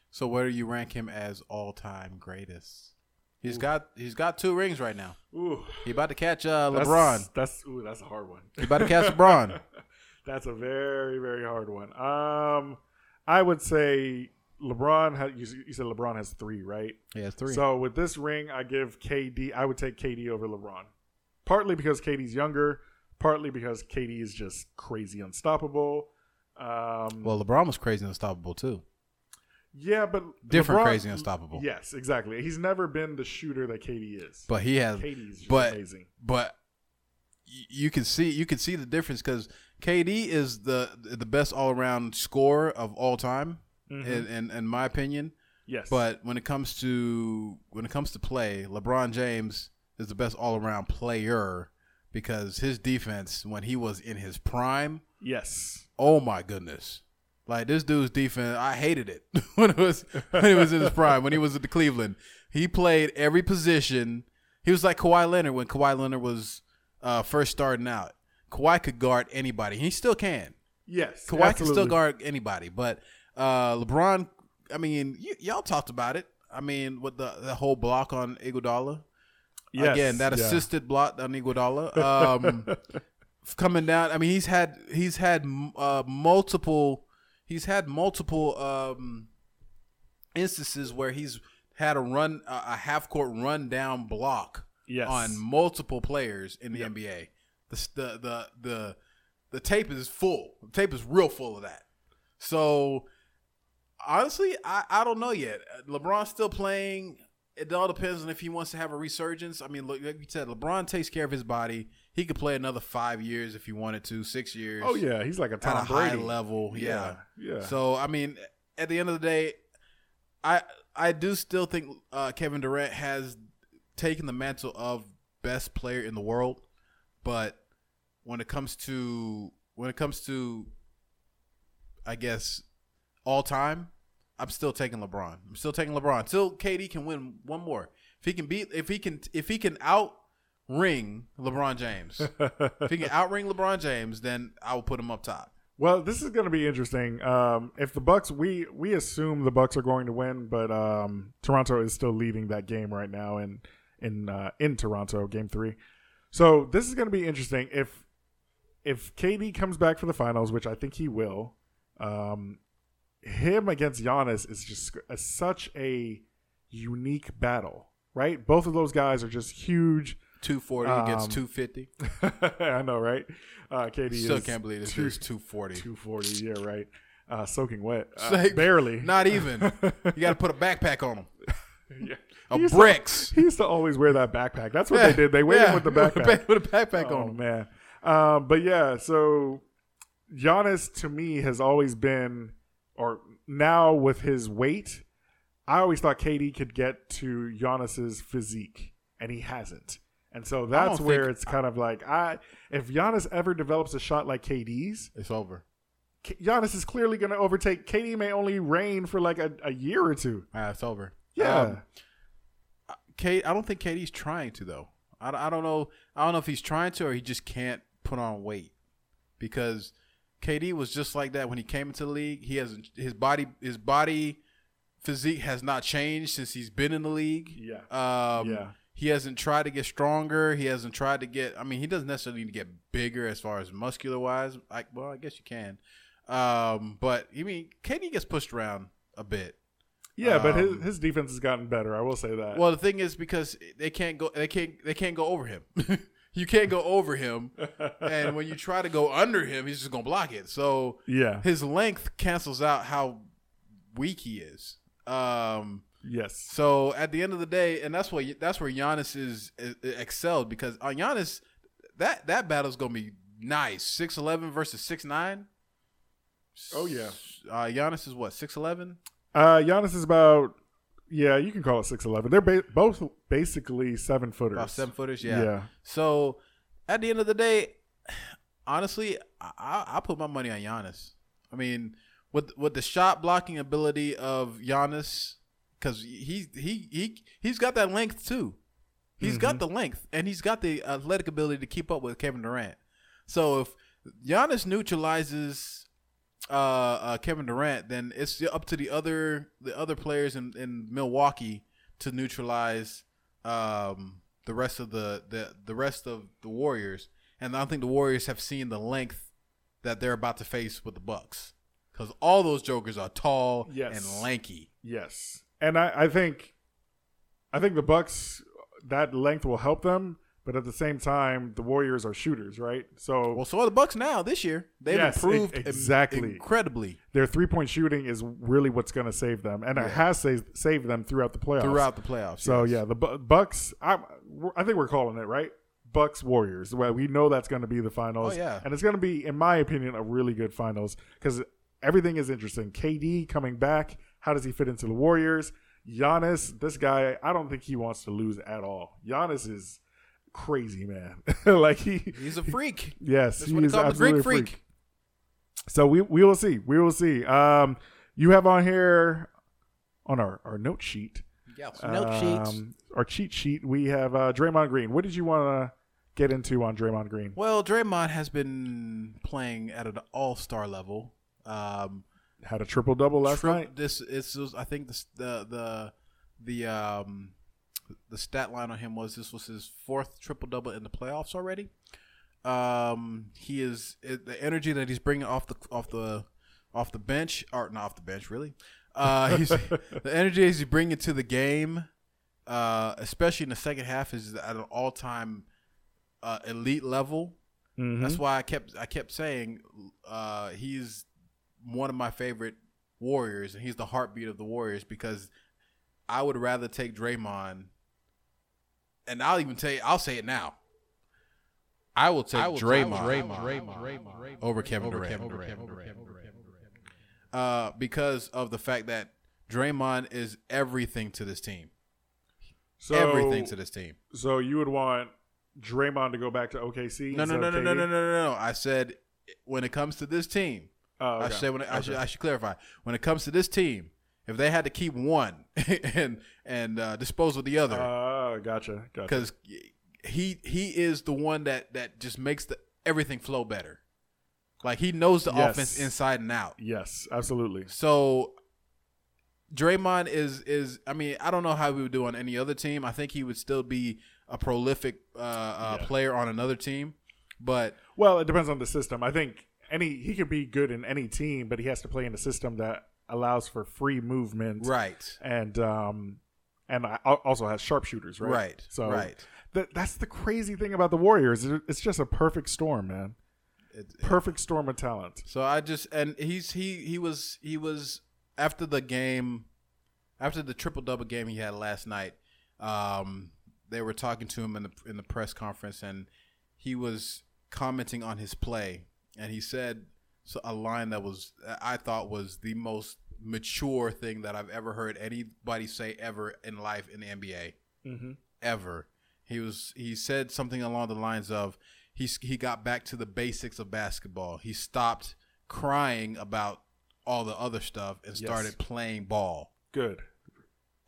So where do you rank him as all time greatest? He's got he's got two rings right now. Ooh, He about to catch uh, that's- LeBron. That's ooh, that's a hard one. He about to catch LeBron. That's a very, very hard one. Um, I would say LeBron. Has, you, you said LeBron has three, right? Yeah, three. So with this ring, I give KD. I would take KD over LeBron, partly because KD's younger, partly because KD is just crazy unstoppable. Um, well, LeBron was crazy unstoppable too. yeah, but Different LeBron- crazy unstoppable. Yes, exactly. He's never been the shooter that KD is. But he has. KD is just but amazing. but you can see you can see the difference because KD is the the best all around scorer of all time, in, in in my opinion. Yes, But when it comes to when it comes to play, LeBron James is the best all around player because his defense when he was in his prime, yes, oh my goodness. Like this dude's defense, I hated it when it was when he was in his prime, when he was at the Cleveland. He played every position. He was like Kawhi Leonard when Kawhi Leonard was uh, first starting out. Kawhi could guard anybody. He still can. yes. Kawhi can still guard anybody, but uh, LeBron. I mean, y- y'all talked about it. I mean, with the the whole block on Iguodala. Yes, Again, that yeah. assisted block on Iguodala. Um, coming down. I mean, he's had he's had uh, multiple he's had multiple um, instances where he's had a run a a half court run down block Yes. on multiple players in the NBA. The the the the the tape is full. The tape is real full of that. So honestly, I, I don't know yet. LeBron's still playing. It all depends on if he wants to have a resurgence. I mean, look, like you said, LeBron takes care of his body. He could play another five years if he wanted to, six years. Oh yeah, he's like a at Tom a high level. Yeah. Yeah, yeah. So I mean, at the end of the day, I I do still think uh, Kevin Durant has taken the mantle of best player in the world, but when it comes to when it comes to, I guess, all time, I'm still taking LeBron. I'm still taking LeBron. Till KD can win one more. If he can beat, if he can, if he can out ring LeBron James, if he can outring LeBron James, then I will put him up top. Well, this is going to be interesting. Um, if the Bucks, we we assume the Bucks are going to win, but um, Toronto is still leading that game right now in in uh, in Toronto, Game Three. So this is going to be interesting. If if KD comes back for the finals, which I think he will, um, him against Giannis is just a, such a unique battle, right? Both of those guys are just huge. 240 Um, against 250. I know, right? Uh, KD Still can't believe this two- is 240. 240, yeah, right. Uh, soaking wet. Uh, Like, barely. Not even. you got to put a backpack on him. Yeah. A He bricks. To, he used to always wear that backpack. That's what Yeah, they did. They weighed yeah, him with the backpack. With a backpack oh, on him. man. Um, but yeah, so Giannis to me has always been, or now with his weight, I always thought KD could get to Giannis's physique, and he hasn't. And so that's where think- it's kind of like I if Giannis ever develops a shot like KD's, It's over. K- Giannis is clearly going to overtake. KD may only reign for like a, a year or two. Ah, it's over. Yeah. Um, K, I don't think KD's trying to though. I, I don't know. I don't know if he's trying to or he just can't put on weight because KD was just like that when he came into the league. He hasn't his body his body physique has not changed since he's been in the league. Yeah. Um, Yeah. He hasn't tried to get stronger. He hasn't tried to get. I mean, he doesn't necessarily need to get bigger as far as muscular wise. Like, well, I guess you can. Um, but I mean, KD gets pushed around a bit. yeah, but his, Um, his defense has gotten better. I will say that. Well, the thing is because they can't go, they can't, they can't go over him. you can't go over him, and when you try to go under him, he's just gonna block it. So yeah. his length cancels out how weak he is. Um, yes. so at the end of the day, and that's what that's where Giannis is, is excelled because on Giannis, that that battle's gonna be nice. Six eleven versus six nine. Oh, yeah. Uh, Giannis is what six eleven. Uh, Giannis is about yeah, you can call it six eleven. They're ba- both basically seven footers. About seven footers, yeah. Yeah. So at the end of the day, honestly, I, I put my money on Giannis. I mean, with with the shot blocking ability of Giannis, because he he he he's got that length too. He's got mm-hmm. the length, and he's got the athletic ability to keep up with Kevin Durant. So if Giannis neutralizes uh, uh, Kevin Durant, then it's up to the other the other players in, in Milwaukee to neutralize um, the rest of the, the the rest of the Warriors. And I don't think the Warriors have seen the length that they're about to face with the Bucks because all those jokers are tall Yes. and lanky. Yes, and I, I think, I think the Bucks that length will help them, but at the same time, the Warriors are shooters, right? So Well, so are the Bucks now this year. They've Yes, e- improved im- exactly. incredibly their three point shooting is really what's going to save them, and it has saved, saved them throughout the playoffs. throughout the playoffs. So yes. yeah, the Bu- Bucks. I, I think we're calling it right. Bucks Warriors. Well, we know that's going to be the finals. Oh, yeah. and it's going to be, in my opinion, a really good finals because everything is interesting. KD coming back. How does he fit into the Warriors? Giannis, this guy, I don't think he wants to lose at all. Giannis is crazy, man. like he, he's a freak. yes, That's he is call him, the Greek absolutely a freak. freak. So we we will see. We will see. Um, you have on here on our our note sheet Yeah, um, Our cheat sheet. We have uh, Draymond Green. What did you want to get into on Draymond Green? Well, Draymond has been playing at an all-star level. Um, Had a triple double last tri- night. This is—I think the the the the um the stat line on him was this was his fourth triple double in the playoffs already. Um, he is the energy that he's bringing off the off the off the bench or not off the bench really. Uh, he's the energy he's bringing to the game, uh, especially in the second half, is at an all time uh, elite level. Mm-hmm. That's why I kept I kept saying uh, he's one of my favorite Warriors, and he's the heartbeat of the Warriors because I would rather take Draymond, and I'll even tell you, I'll say it now. I will take Draymond, over Kevin Durant, Uh, because of the fact that Draymond is everything to this team, so, everything to this team. So you would want Draymond to go back to OKC? No, no, no, no, no, no, no, no, no. I said when it comes to this team, Oh, I okay. should say when I should I should clarify when it comes to this team, if they had to keep one and and uh, dispose of the other, Ah, gotcha, gotcha. because he he is the one that that just makes the everything flow better. Like he knows the Yes. offense inside and out. Yes, absolutely. So Draymond is is I mean I don't know how he would do on any other team. I think he would still be a prolific uh, uh, Yeah. player on another team, but Well, it depends on the system. I think any he could be good in any team, but he has to play in a system that allows for free movement, right, And um, and I- also has sharpshooters, right? Right, So right. that that's the crazy thing about the Warriors. It's just a perfect storm, man. It- Perfect storm of talent. So I just and he's he he was he was after the game, after the triple double game he had last night. Um, they were talking to him in the in the press conference, and he was commenting on his play, and he said so a line that was I thought was the most mature thing that I've ever heard anybody say ever in life in the NBA Mm-hmm. ever. He was he said something along the lines of he's he got back to the basics of basketball. He stopped crying about all the other stuff and Yes. started playing ball. Good.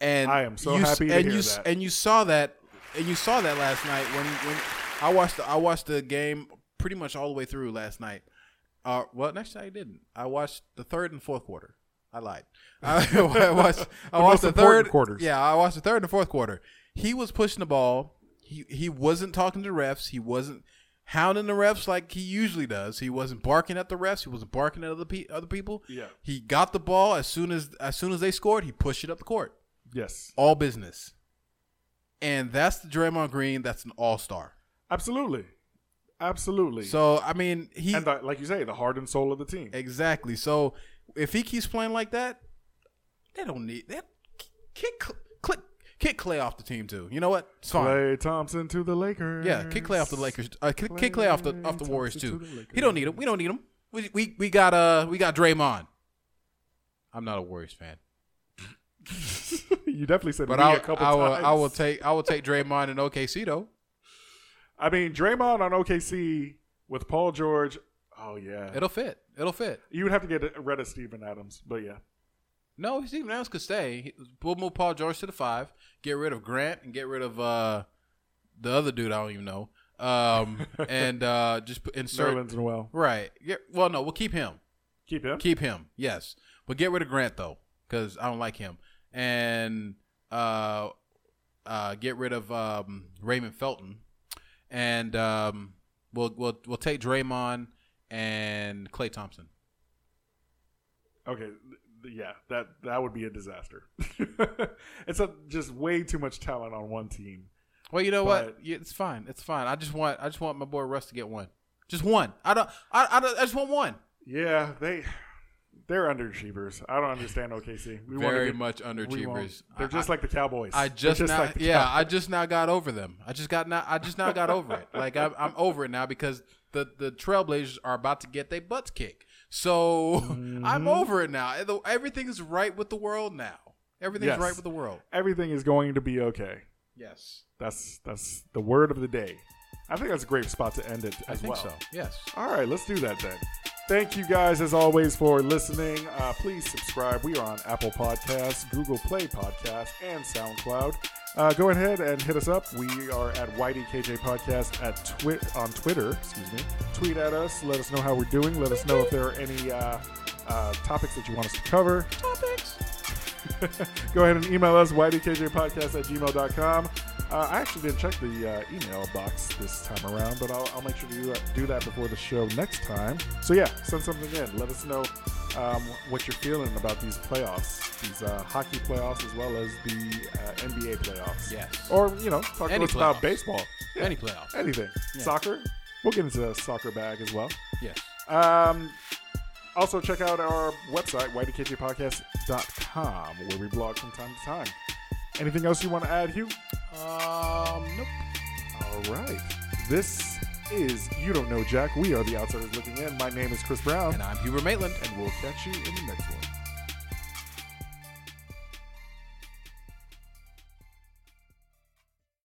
And I am so you, happy to and hear you that. and you saw that and you saw that last night when when I watched the, I watched the game pretty much all the way through last night. Uh, well, actually, I didn't. I watched the third and fourth quarter. I lied. I, I watched. I The watched the third quarters. Yeah, I watched the third and the fourth quarter. He was pushing the ball. He he wasn't talking to refs. He wasn't hounding the refs like he usually does. He wasn't barking at the refs. He wasn't barking at other pe- other people. Yeah. He got the ball as soon as as soon as they scored. He pushed it up the court. Yes. All business. And that's the Draymond Green. That's an all star. Absolutely. Absolutely. So I mean, he and the, like you say, the heart and soul of the team. exactly. So if he keeps playing like that, they don't need that. Kick click kick Klay off the team too. You know what? It's fine. Klay Thompson to the Lakers. Yeah, kick Klay off the Lakers. Uh, kick, kick Klay off the off the Warriors too. to the He don't need him. We don't need him. We, we we got uh we got Draymond. I'm not a Warriors fan, you definitely said but me I a couple I will times. I will take I will take Draymond in OKC though. I mean, Draymond on OKC with Paul George. Oh yeah, It'll fit. It'll fit. you would have to get rid of Steven Adams, but yeah, No, Steven Adams could stay. We'll move Paul George to the five. Get rid of Grant and get rid of uh, the other dude. I don't even know. Um, and uh, just insert Nerlens Noel. right. Get, well, no, we'll keep him. Keep him. Keep him. Yes, but get rid of Grant though, because I don't like him. And uh, uh, get rid of um, Raymond Felton, and um, we'll we'll we'll take Draymond and Klay Thompson. Okay, yeah, that that would be a disaster. it's a, just way too much talent on one team. Well, you know But- what? It's fine. It's fine. I just want I just want my boy Russ to get one. Just one. I don't. I I, don't, I just want one. Yeah, they they're underachievers. I don't understand OKC. We Very get- much underachievers. They're I- just like the Cowboys. I They're just, now, like yeah, I just now got over them. I just got now, I just now got over it. Like I'm, I'm over it now because the the Trailblazers are about to get their butts kicked. So Mm-hmm. I'm over it now. Everything's right with the world now. Everything's Yes. right with the world. everything is going to be okay. Yes, That's that's the word of the day. I think that's a great spot to end it I think well. so. Yes. All right, let's do that then. Thank you guys as always for listening. Uh, please subscribe. We are on Apple Podcasts, Google Play Podcasts, and SoundCloud. Uh, go ahead and hit us up. We are at YDKJ Podcast at twi- on Twitter. Excuse me. Tweet at us. Let us know how we're doing. Let us know if there are any uh, uh, topics that you want us to cover. Topics. Go ahead and email us, ydkjpodcast at gmail.com. Uh, I actually didn't check the uh, email box this time around, but I'll, I'll make sure to do that, do that before the show next time. So, yeah, send something in. Let us know um, what you're feeling about these playoffs, these uh, hockey playoffs, as well as the uh, NBA playoffs. Yes. Or, you know, talk Any to us about baseball. Yeah, Any playoffs. Anything. Yeah. Soccer. We'll get into the soccer bag as well. Yes. Um, also, check out our website, ydkjpodcast.com, where we blog from time to time. Anything else you want to add, Hugh? Um, nope. All right. This is You Don't Know Jack. We are the Outsiders Looking In. My name is Chris Brown, And I'm Hubert Maitland. and we'll catch you in the next one.